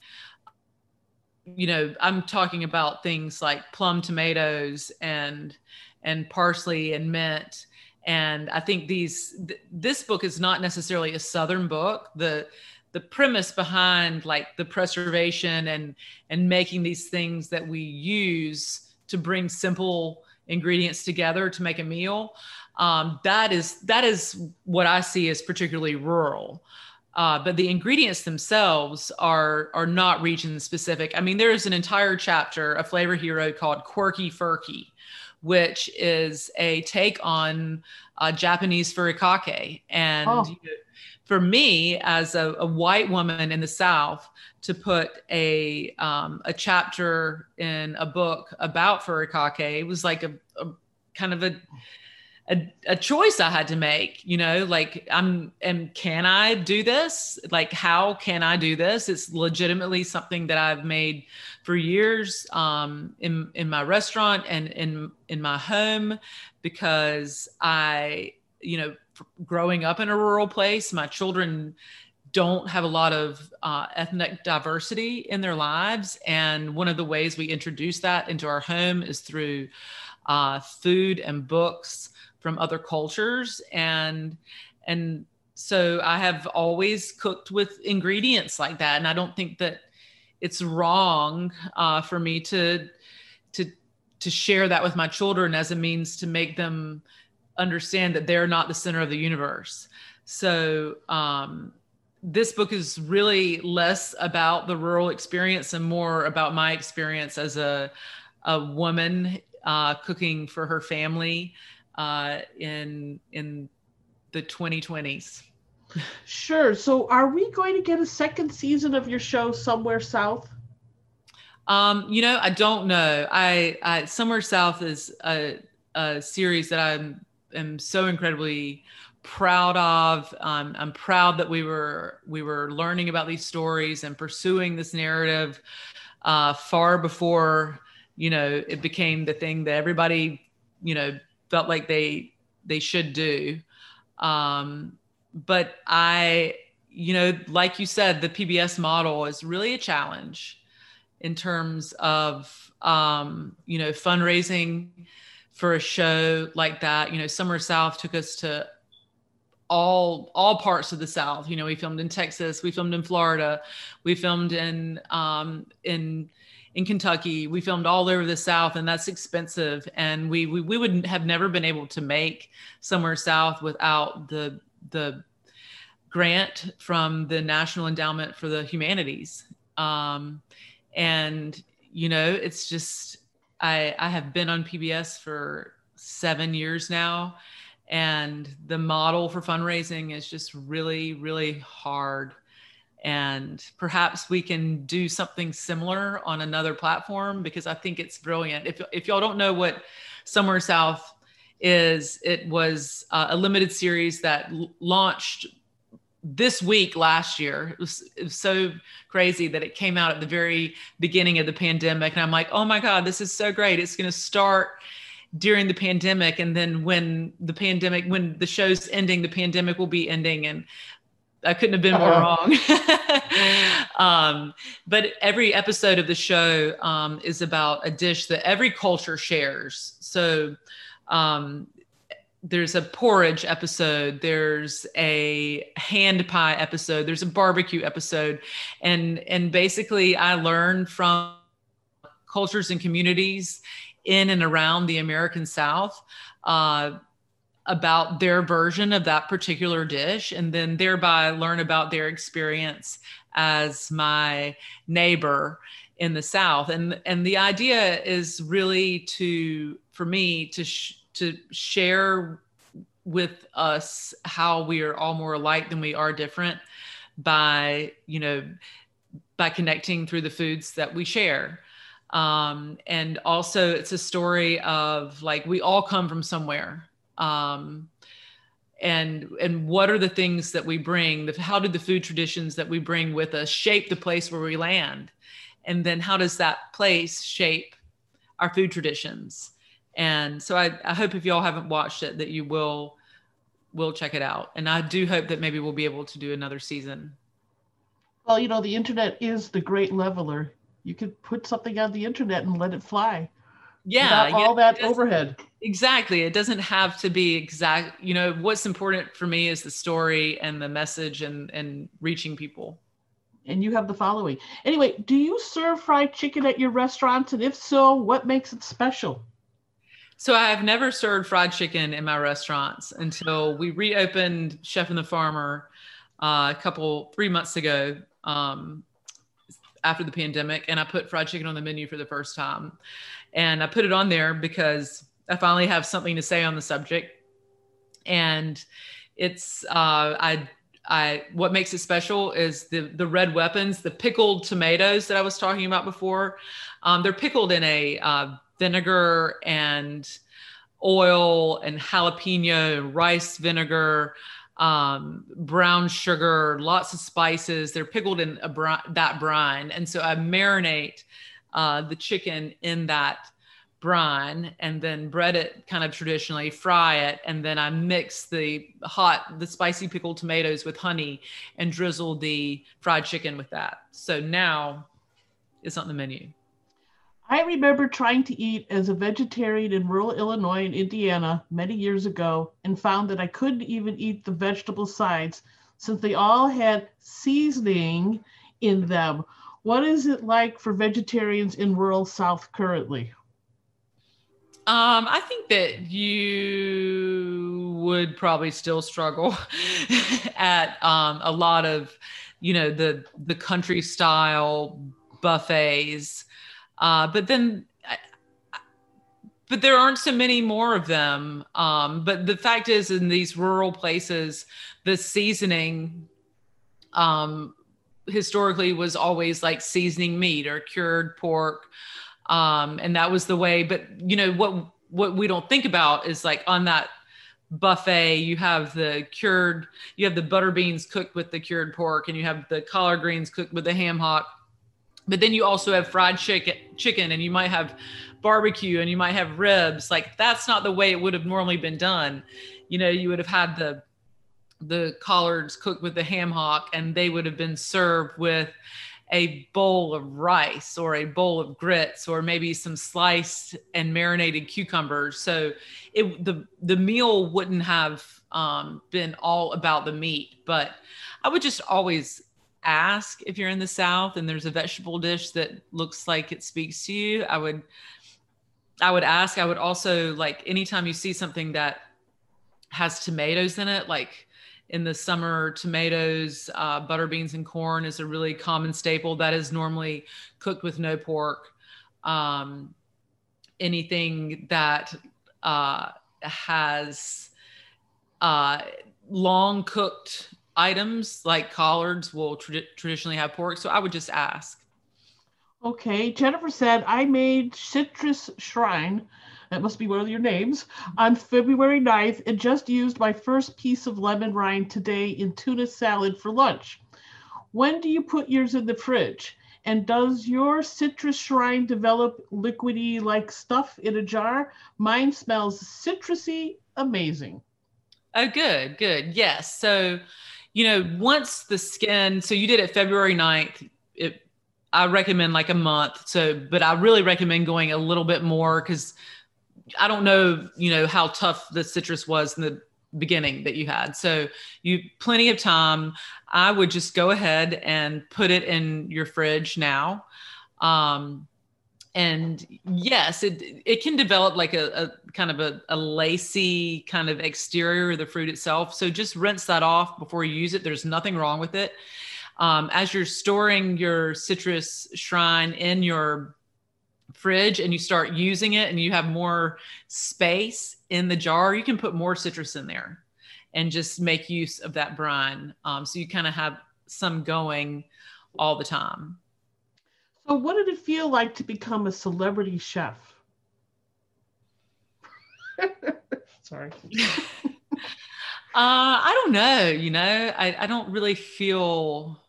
You know, I'm talking about things like plum tomatoes and and parsley and mint and i think these th- this book is not necessarily a southern book the the premise behind like the preservation and and making these things that we use to bring simple ingredients together to make a meal um, that is that is what i see as particularly rural uh, but the ingredients themselves are are not region specific i mean there's an entire chapter a flavor hero called quirky furky which is a take on uh, Japanese furikake. And oh. you know, for me, as a, a, white woman in the South, to put a um, a chapter in a book about furikake It was like a, a kind of a a, a choice I had to make, you know, like I'm, and can I do this? Like, how can I do this? It's legitimately something that I've made for years um, in, in my restaurant and in, in my home because I, you know, growing up in a rural place, my children don't have a lot of uh, ethnic diversity in their lives. And one of the ways we introduce that into our home is through uh, food and books from other cultures. And and so I have always cooked with ingredients like that. And I don't think that it's wrong uh, for me to to to share that with my children as a means to make them understand that they're not the center of the universe. So um, this book is really less about the rural experience and more about my experience as a, a woman uh, cooking for her family uh, in in the 2020s. Sure. So, are we going to get a second season of your show somewhere south? Um, you know, I don't know. I, I somewhere south is a, a series that I'm am so incredibly proud of. Um, I'm proud that we were we were learning about these stories and pursuing this narrative uh, far before you know it became the thing that everybody you know felt like they they should do. Um, but I, you know, like you said, the PBS model is really a challenge in terms of um, you know fundraising for a show like that. You know, Somewhere South took us to all all parts of the south. You know we filmed in texas we filmed in florida we filmed in um in in kentucky we filmed all over the south and that's expensive. And we we, we would have never been able to make somewhere south without the the grant from the national endowment for the humanities. Um and you know it's just i i have been on pbs for seven years now and the model for fundraising is just really really hard. And perhaps we can do something similar on another platform because i think it's brilliant. If, if y'all don't know what somewhere south is it was uh, a limited series that l- launched this week last year. It was, it was so crazy that it came out at the very beginning of the pandemic. And i'm like oh my god this is so great. It's going to start during the pandemic and then when the pandemic when the show's ending the pandemic will be ending and i couldn't have been more uh-huh. wrong [LAUGHS] um, but every episode of the show um, is about a dish that every culture shares so um, there's a porridge episode there's a hand pie episode there's a barbecue episode and and basically i learned from cultures and communities in and around the American South uh, about their version of that particular dish, and then thereby learn about their experience as my neighbor in the South. And and the idea is really to for me to sh- to share with us how we are all more alike than we are different by you know by connecting through the foods that we share um, and also it's a story of like we all come from somewhere. Um, and and what are the things that we bring? The, how did the food traditions that we bring with us shape the place where we land? And then how does that place shape our food traditions? And so i, I hope if y'all haven't watched it that you will will check it out. And i do hope that maybe we'll be able to do another season. Well you know the internet is the great leveler you could put something on the internet and let it fly. Yeah, yeah all that overhead. Exactly. It doesn't have to be exact. You know, what's important for me is the story and the message and and reaching people. And you have the following. Anyway, do you serve fried chicken at your restaurants? And if so, what makes it special? So I have never served fried chicken in my restaurants until we reopened Chef and the Farmer uh, a couple three months ago. Um, after the pandemic and I put fried chicken on the menu for the first time. And I put it on there because I finally have something to say on the subject. And it's uh, I I what makes it special is the the red weapons, the pickled tomatoes that I was talking about before. Um, they're pickled in a uh, vinegar and oil and jalapeno rice vinegar um, brown sugar, lots of spices. They're pickled in that brine. And so I marinate uh, the chicken in that brine and then bread it kind of traditionally, fry it, and then I mix the hot, the spicy pickled tomatoes with honey and drizzle the fried chicken with that. So now it's on the menu. I remember trying to eat as a vegetarian in rural Illinois and Indiana many years ago and found that I couldn't even eat the vegetable sides since they all had seasoning in them. What is it like for vegetarians in rural South currently? Um, I think that you would probably still struggle [LAUGHS] at um, a lot of, you know, the the country style buffets, uh, but then, but there aren't so many more of them. Um, but the fact is, in these rural places, the seasoning um, historically was always like seasoning meat or cured pork um, and that was the way but you know what what we don't think about is like on that buffet you have the cured you have the butter beans cooked with the cured pork and you have the collard greens cooked with the ham hock but then you also have fried chicken chicken and you might have barbecue and you might have ribs. Like that's not the way it would have normally been done. You know you would have had the the collards cooked with the ham hock and they would have been served with a bowl of rice or a bowl of grits or maybe some sliced and marinated cucumbers. So it the the meal wouldn't have um, been all about the meat but i would just always ask if you're in the south and there's a vegetable dish that looks like it speaks to you i would i would ask i would also like anytime you see something that has tomatoes in it like in the summer, tomatoes, uh, butter beans, and corn is a really common staple that is normally cooked with no pork. Um, anything that uh, has uh, long cooked items like collards will tra- traditionally have pork. So I would just ask. Okay. Jennifer said, I made citrus shrine that must be one of your names, on February 9th and just used my first piece of lemon rind today in tuna salad for lunch. When do you put yours in the fridge? And does your citrus shrine develop liquidy like stuff in a jar? Mine smells citrusy, amazing. Oh, good, good. Yes. So, you know, once the skin, so you did it February 9th, it, I recommend like a month. So, but I really recommend going a little bit more because I don't know, you know, how tough the citrus was in the beginning that you had. So you plenty of time. I would just go ahead and put it in your fridge now. Um, and yes, it it can develop like a, a kind of a, a, lacy kind of exterior of the fruit itself. So just rinse that off before you use it. There's nothing wrong with it. Um, as you're storing your citrus shrine in your fridge and you start using it and you have more space in the jar, you can put more citrus in there and just make use of that brine. Um, so you kind of have some going all the time. So, what did it feel like to become a celebrity chef? [LAUGHS] Sorry. [LAUGHS] uh, I don't know. You know, I, I don't really feel.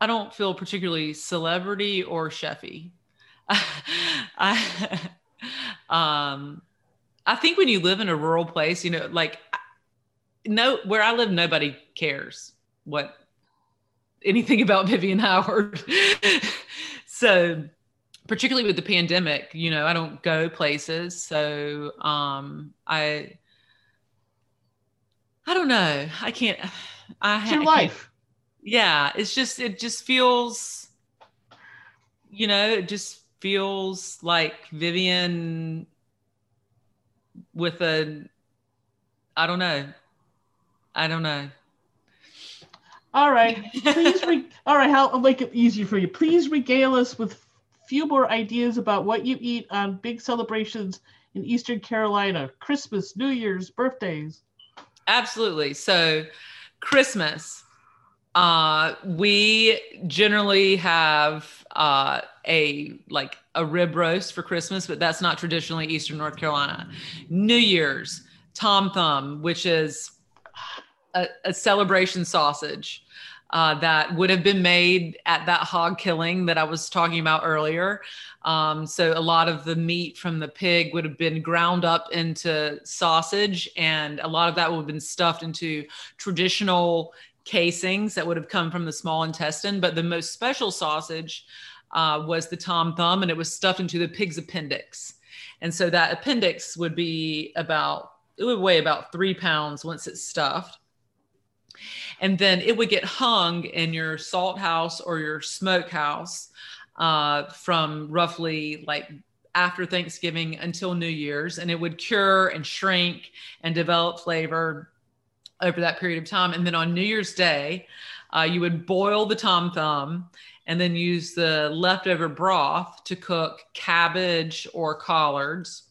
I don't feel particularly celebrity or chefy. [LAUGHS] I, um, I think when you live in a rural place, you know, like no, where I live, nobody cares what anything about [LAUGHS] Vivian Howard. so, particularly with the pandemic, you know, I don't go places, so um, I, I don't know. I can't. I it's your life. Yeah, it's just it just feels, you know, it just feels like Vivian with a I don't know. I don't know. All right. [LAUGHS] Please re- all right, I'll make it easy for you. Please regale us with a few more ideas about what you eat on big celebrations in Eastern Carolina, Christmas, New Year's, birthdays. Absolutely. So Christmas. Uh, we generally have uh, a like a rib roast for Christmas, but that's not traditionally Eastern North Carolina. New Year's, Tom Thumb, which is a, a celebration sausage. Uh, that would have been made at that hog killing that I was talking about earlier. Um, so a lot of the meat from the pig would have been ground up into sausage, and a lot of that would have been stuffed into traditional casings that would have come from the small intestine. But the most special sausage uh, was the tom thumb, and it was stuffed into the pig's appendix. And so that appendix would be about, it would weigh about three pounds once it's stuffed. And then it would get hung in your salt house or your smoke house uh, from roughly like after Thanksgiving until New Year's. And it would cure and shrink and develop flavor over that period of time. And then on New Year's Day, uh, you would boil the tom thumb and then use the leftover broth to cook cabbage or collards.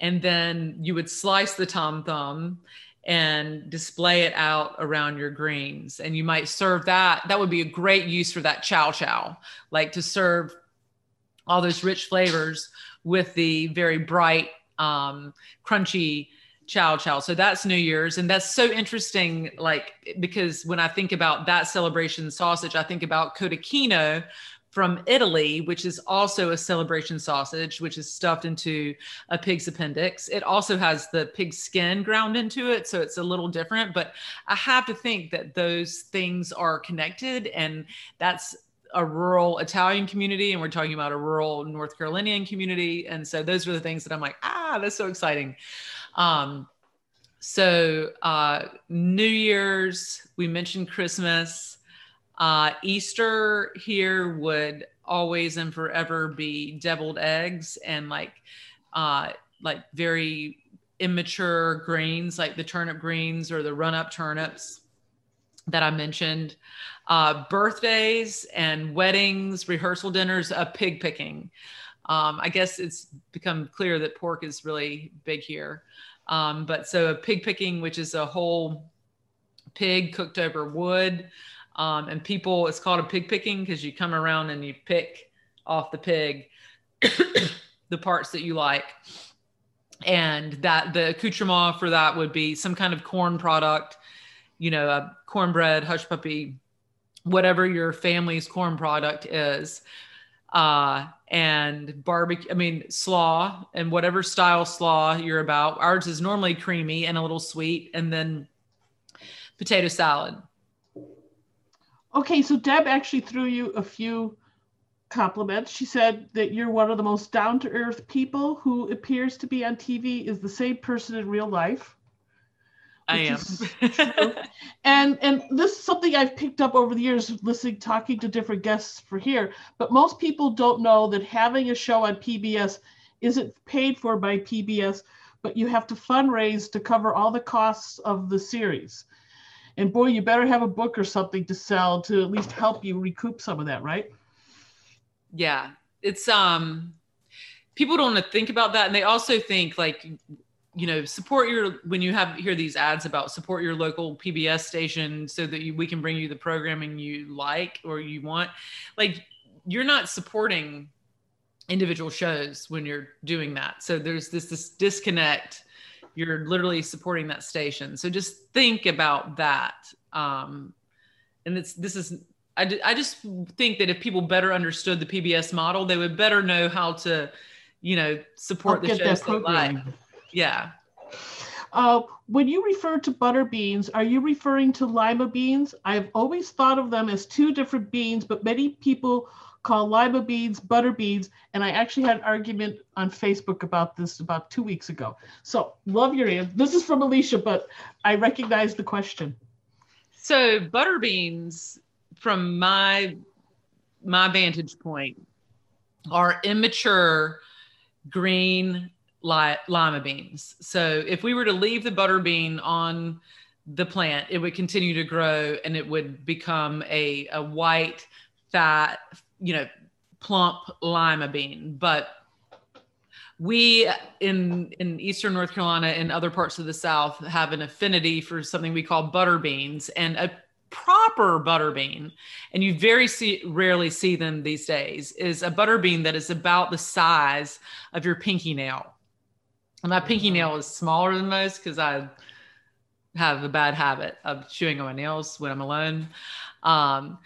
And then you would slice the tom thumb and display it out around your greens. And you might serve that. That would be a great use for that chow chow, like to serve all those rich flavors with the very bright, um, crunchy chow chow. So that's New Year's. And that's so interesting, like, because when I think about that celebration sausage, I think about cotechino from Italy, which is also a celebration sausage, which is stuffed into a pig's appendix. It also has the pig skin ground into it. So it's a little different. But I have to think that those things are connected. And that's a rural Italian community, and we're talking about a rural North Carolinian community. And so those are the things that I'm like, ah, that's so exciting. Um, so uh, New Year's, we mentioned Christmas. Uh, Easter here would always and forever be deviled eggs and like uh, like very immature greens, like the turnip greens or the run-up turnips that I mentioned. Uh, birthdays and weddings, rehearsal dinners, a pig picking. Um, I guess it's become clear that pork is really big here. Um, but so a pig picking, which is a whole pig cooked over wood. Um, and people, it's called a pig picking because you come around and you pick off the pig [COUGHS] the parts that you like. And that the accoutrement for that would be some kind of corn product, you know, a cornbread, hush puppy, whatever your family's corn product is uh, and barbecue. I mean, slaw and whatever style slaw you're about. Ours is normally creamy and a little sweet, and then potato salad. Okay, so Deb actually threw you a few compliments. She said that you're one of the most down to earth people who appears to be on TV is the same person in real life. I am. and and this is something I've picked up over the years, listening, talking to different guests for here. But most people don't know that having a show on PBS isn't paid for by PBS, but you have to fundraise to cover all the costs of the series. And boy, you better have a book or something to sell to at least help you recoup some of that, right? Yeah, it's um people don't think about that. And they also think like you know support your when you have hear these ads about support your local pbs station so that you, we can bring you the programming you like or you want. Like you're not supporting individual shows when you're doing that. So there's this this disconnect you're literally supporting that station so just think about that um and it's this is I, I just think that if people better understood the pbs model they would better know how to you know support I'll the shows they like yeah. Uh, when you refer to butter beans, are you referring to lima beans? I've always thought of them as two different beans, but many people call lima beans butter beans. And I actually had an argument on Facebook about this about two weeks ago. So love your answer. This is from Alicia, but I recognize the question. So butter beans, from my my vantage point, are immature green li- lima beans. So if we were to leave the butter bean on the plant, it would continue to grow and it would become a, a white, fat, you know, plump lima bean. But we in in eastern north carolina and other parts of the south have an affinity for something we call butter beans and a proper butter bean and you very see, rarely see them these days is a butter bean that is about the size of your pinky nail And my pinky nail is smaller than most because I have a bad habit of chewing on my nails when I'm alone. Um,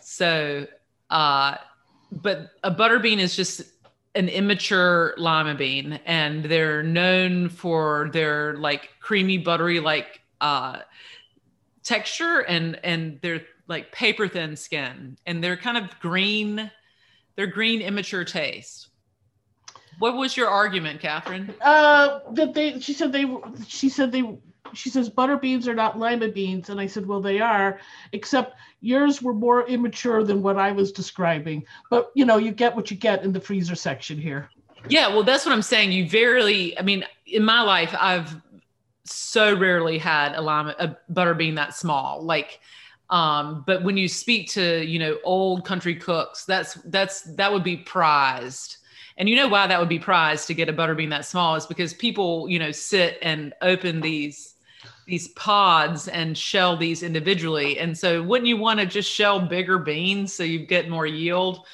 so, uh, but a butter bean is just an immature lima bean, and they're known for their like creamy, buttery, like uh, texture, and and they're like paper thin skin, and they're kind of green. They're green, immature taste. What was your argument, Catherine? Uh, that they, she said they, she said they, she says butter beans are not lima beans, and I said, well, they are, except yours were more immature than what I was describing. But you know, you get what you get in the freezer section here. Yeah, well, that's what I'm saying. You rarely, I mean, in my life, I've so rarely had a lima, a butter bean that small. Like, um, but when you speak to, you know, old country cooks, that's that's that would be prized and you know why that would be prized to get a butter bean that small is because people, you know, sit and open these these pods and shell these individually. And so wouldn't you want to just shell bigger beans so you get more yield?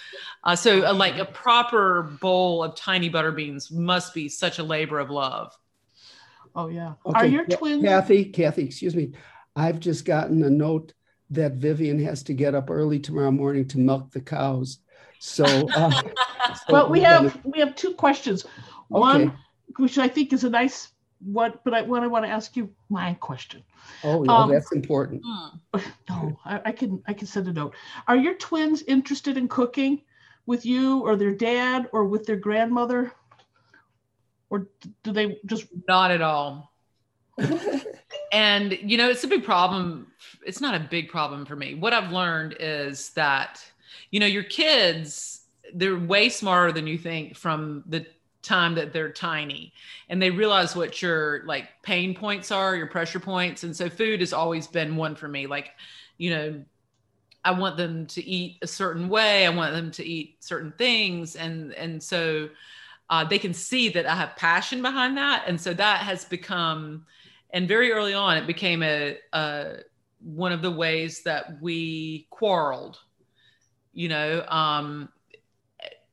Uh, so uh, like a proper bowl of tiny butter beans must be such a labor of love. Oh yeah. Okay. Are your twins Kathy, Kathy, excuse me. I've just gotten a note that Vivian has to get up early tomorrow morning to milk the cows. So, uh, [LAUGHS] so well, we have we have two questions. One, which I think is a nice what, but I what I want to ask you my question. Oh, yeah, um, that's important. [SIGHS] No, I, I, can I can send a note. Are your twins interested in cooking with you or their dad or with their grandmother? Or do they just not at all? [LAUGHS] and you know, it's a big problem. It's not a big problem for me. What I've learned is that you know, your kids, they're way smarter than you think from the time that they're tiny and they realize what your like pain points are, your pressure points. And so food has always been one for me. Like, you know, I want them to eat a certain way. I want them to eat certain things. And, and so uh, they can see that I have passion behind that. And so that has become, and very early on, it became a, a one of the ways that we quarreled you know um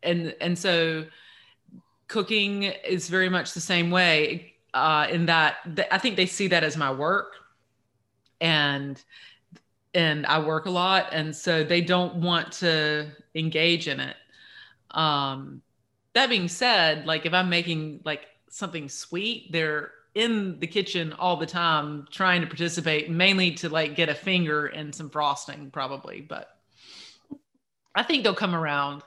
and and so cooking is very much the same way uh in that th- i think they see that as my work and and i work a lot and so they don't want to engage in it um that being said like if i'm making like something sweet they're in the kitchen all the time trying to participate mainly to like get a finger in some frosting probably but I think they'll come around.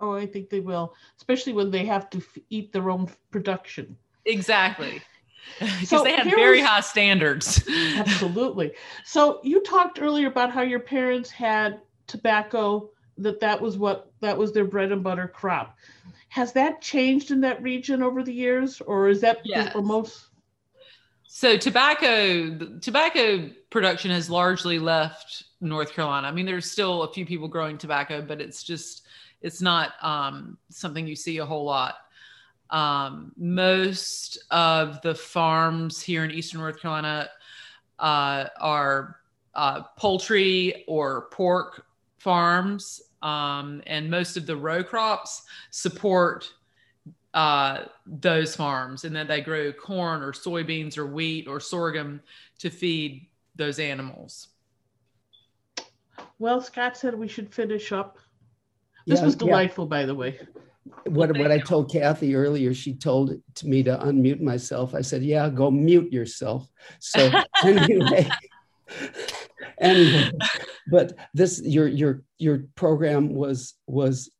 Oh, I think they will, especially when they have to f- eat their own production. Exactly. [LAUGHS] Because so they have very was, high standards. [LAUGHS] absolutely. So you talked earlier about how your parents had tobacco, that that was what that was their bread and butter crop. Has that changed in that region over the years, or is that yes. or most? So tobacco tobacco production has largely left North Carolina. I mean, there's still a few people growing tobacco, but it's just it's not um, something you see a whole lot. Um, most of the farms here in Eastern North Carolina uh, are uh, poultry or pork farms, um, and most of the row crops support uh, those farms, and then they grow corn or soybeans or wheat or sorghum to feed those animals. Well, Scott said we should finish up. This yeah, was delightful, yeah. by the way. What, what I told Kathy earlier, she told to me to unmute myself. I said, yeah, go mute yourself. So [LAUGHS] anyway, anyway, but this, your, your, your program was, was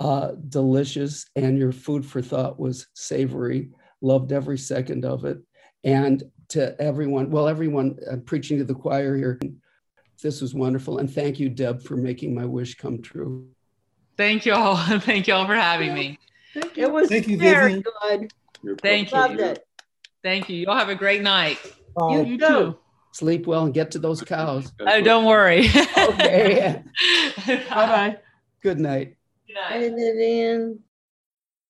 uh, delicious and your food for thought was savory. Loved every second of it. And to everyone, well, everyone, I'm preaching to the choir here. This was wonderful. And thank you, Deb, for making my wish come true. Thank you all. [LAUGHS] thank you all for having me. It was thank you, very Vivian. good. Thank Loved you. It. Thank you. Y'all have a great night. Oh, you, you too. Sleep well and get to those cows. [LAUGHS] Oh, don't worry. okay. [LAUGHS] Bye bye. Good night. Good night. Vivian.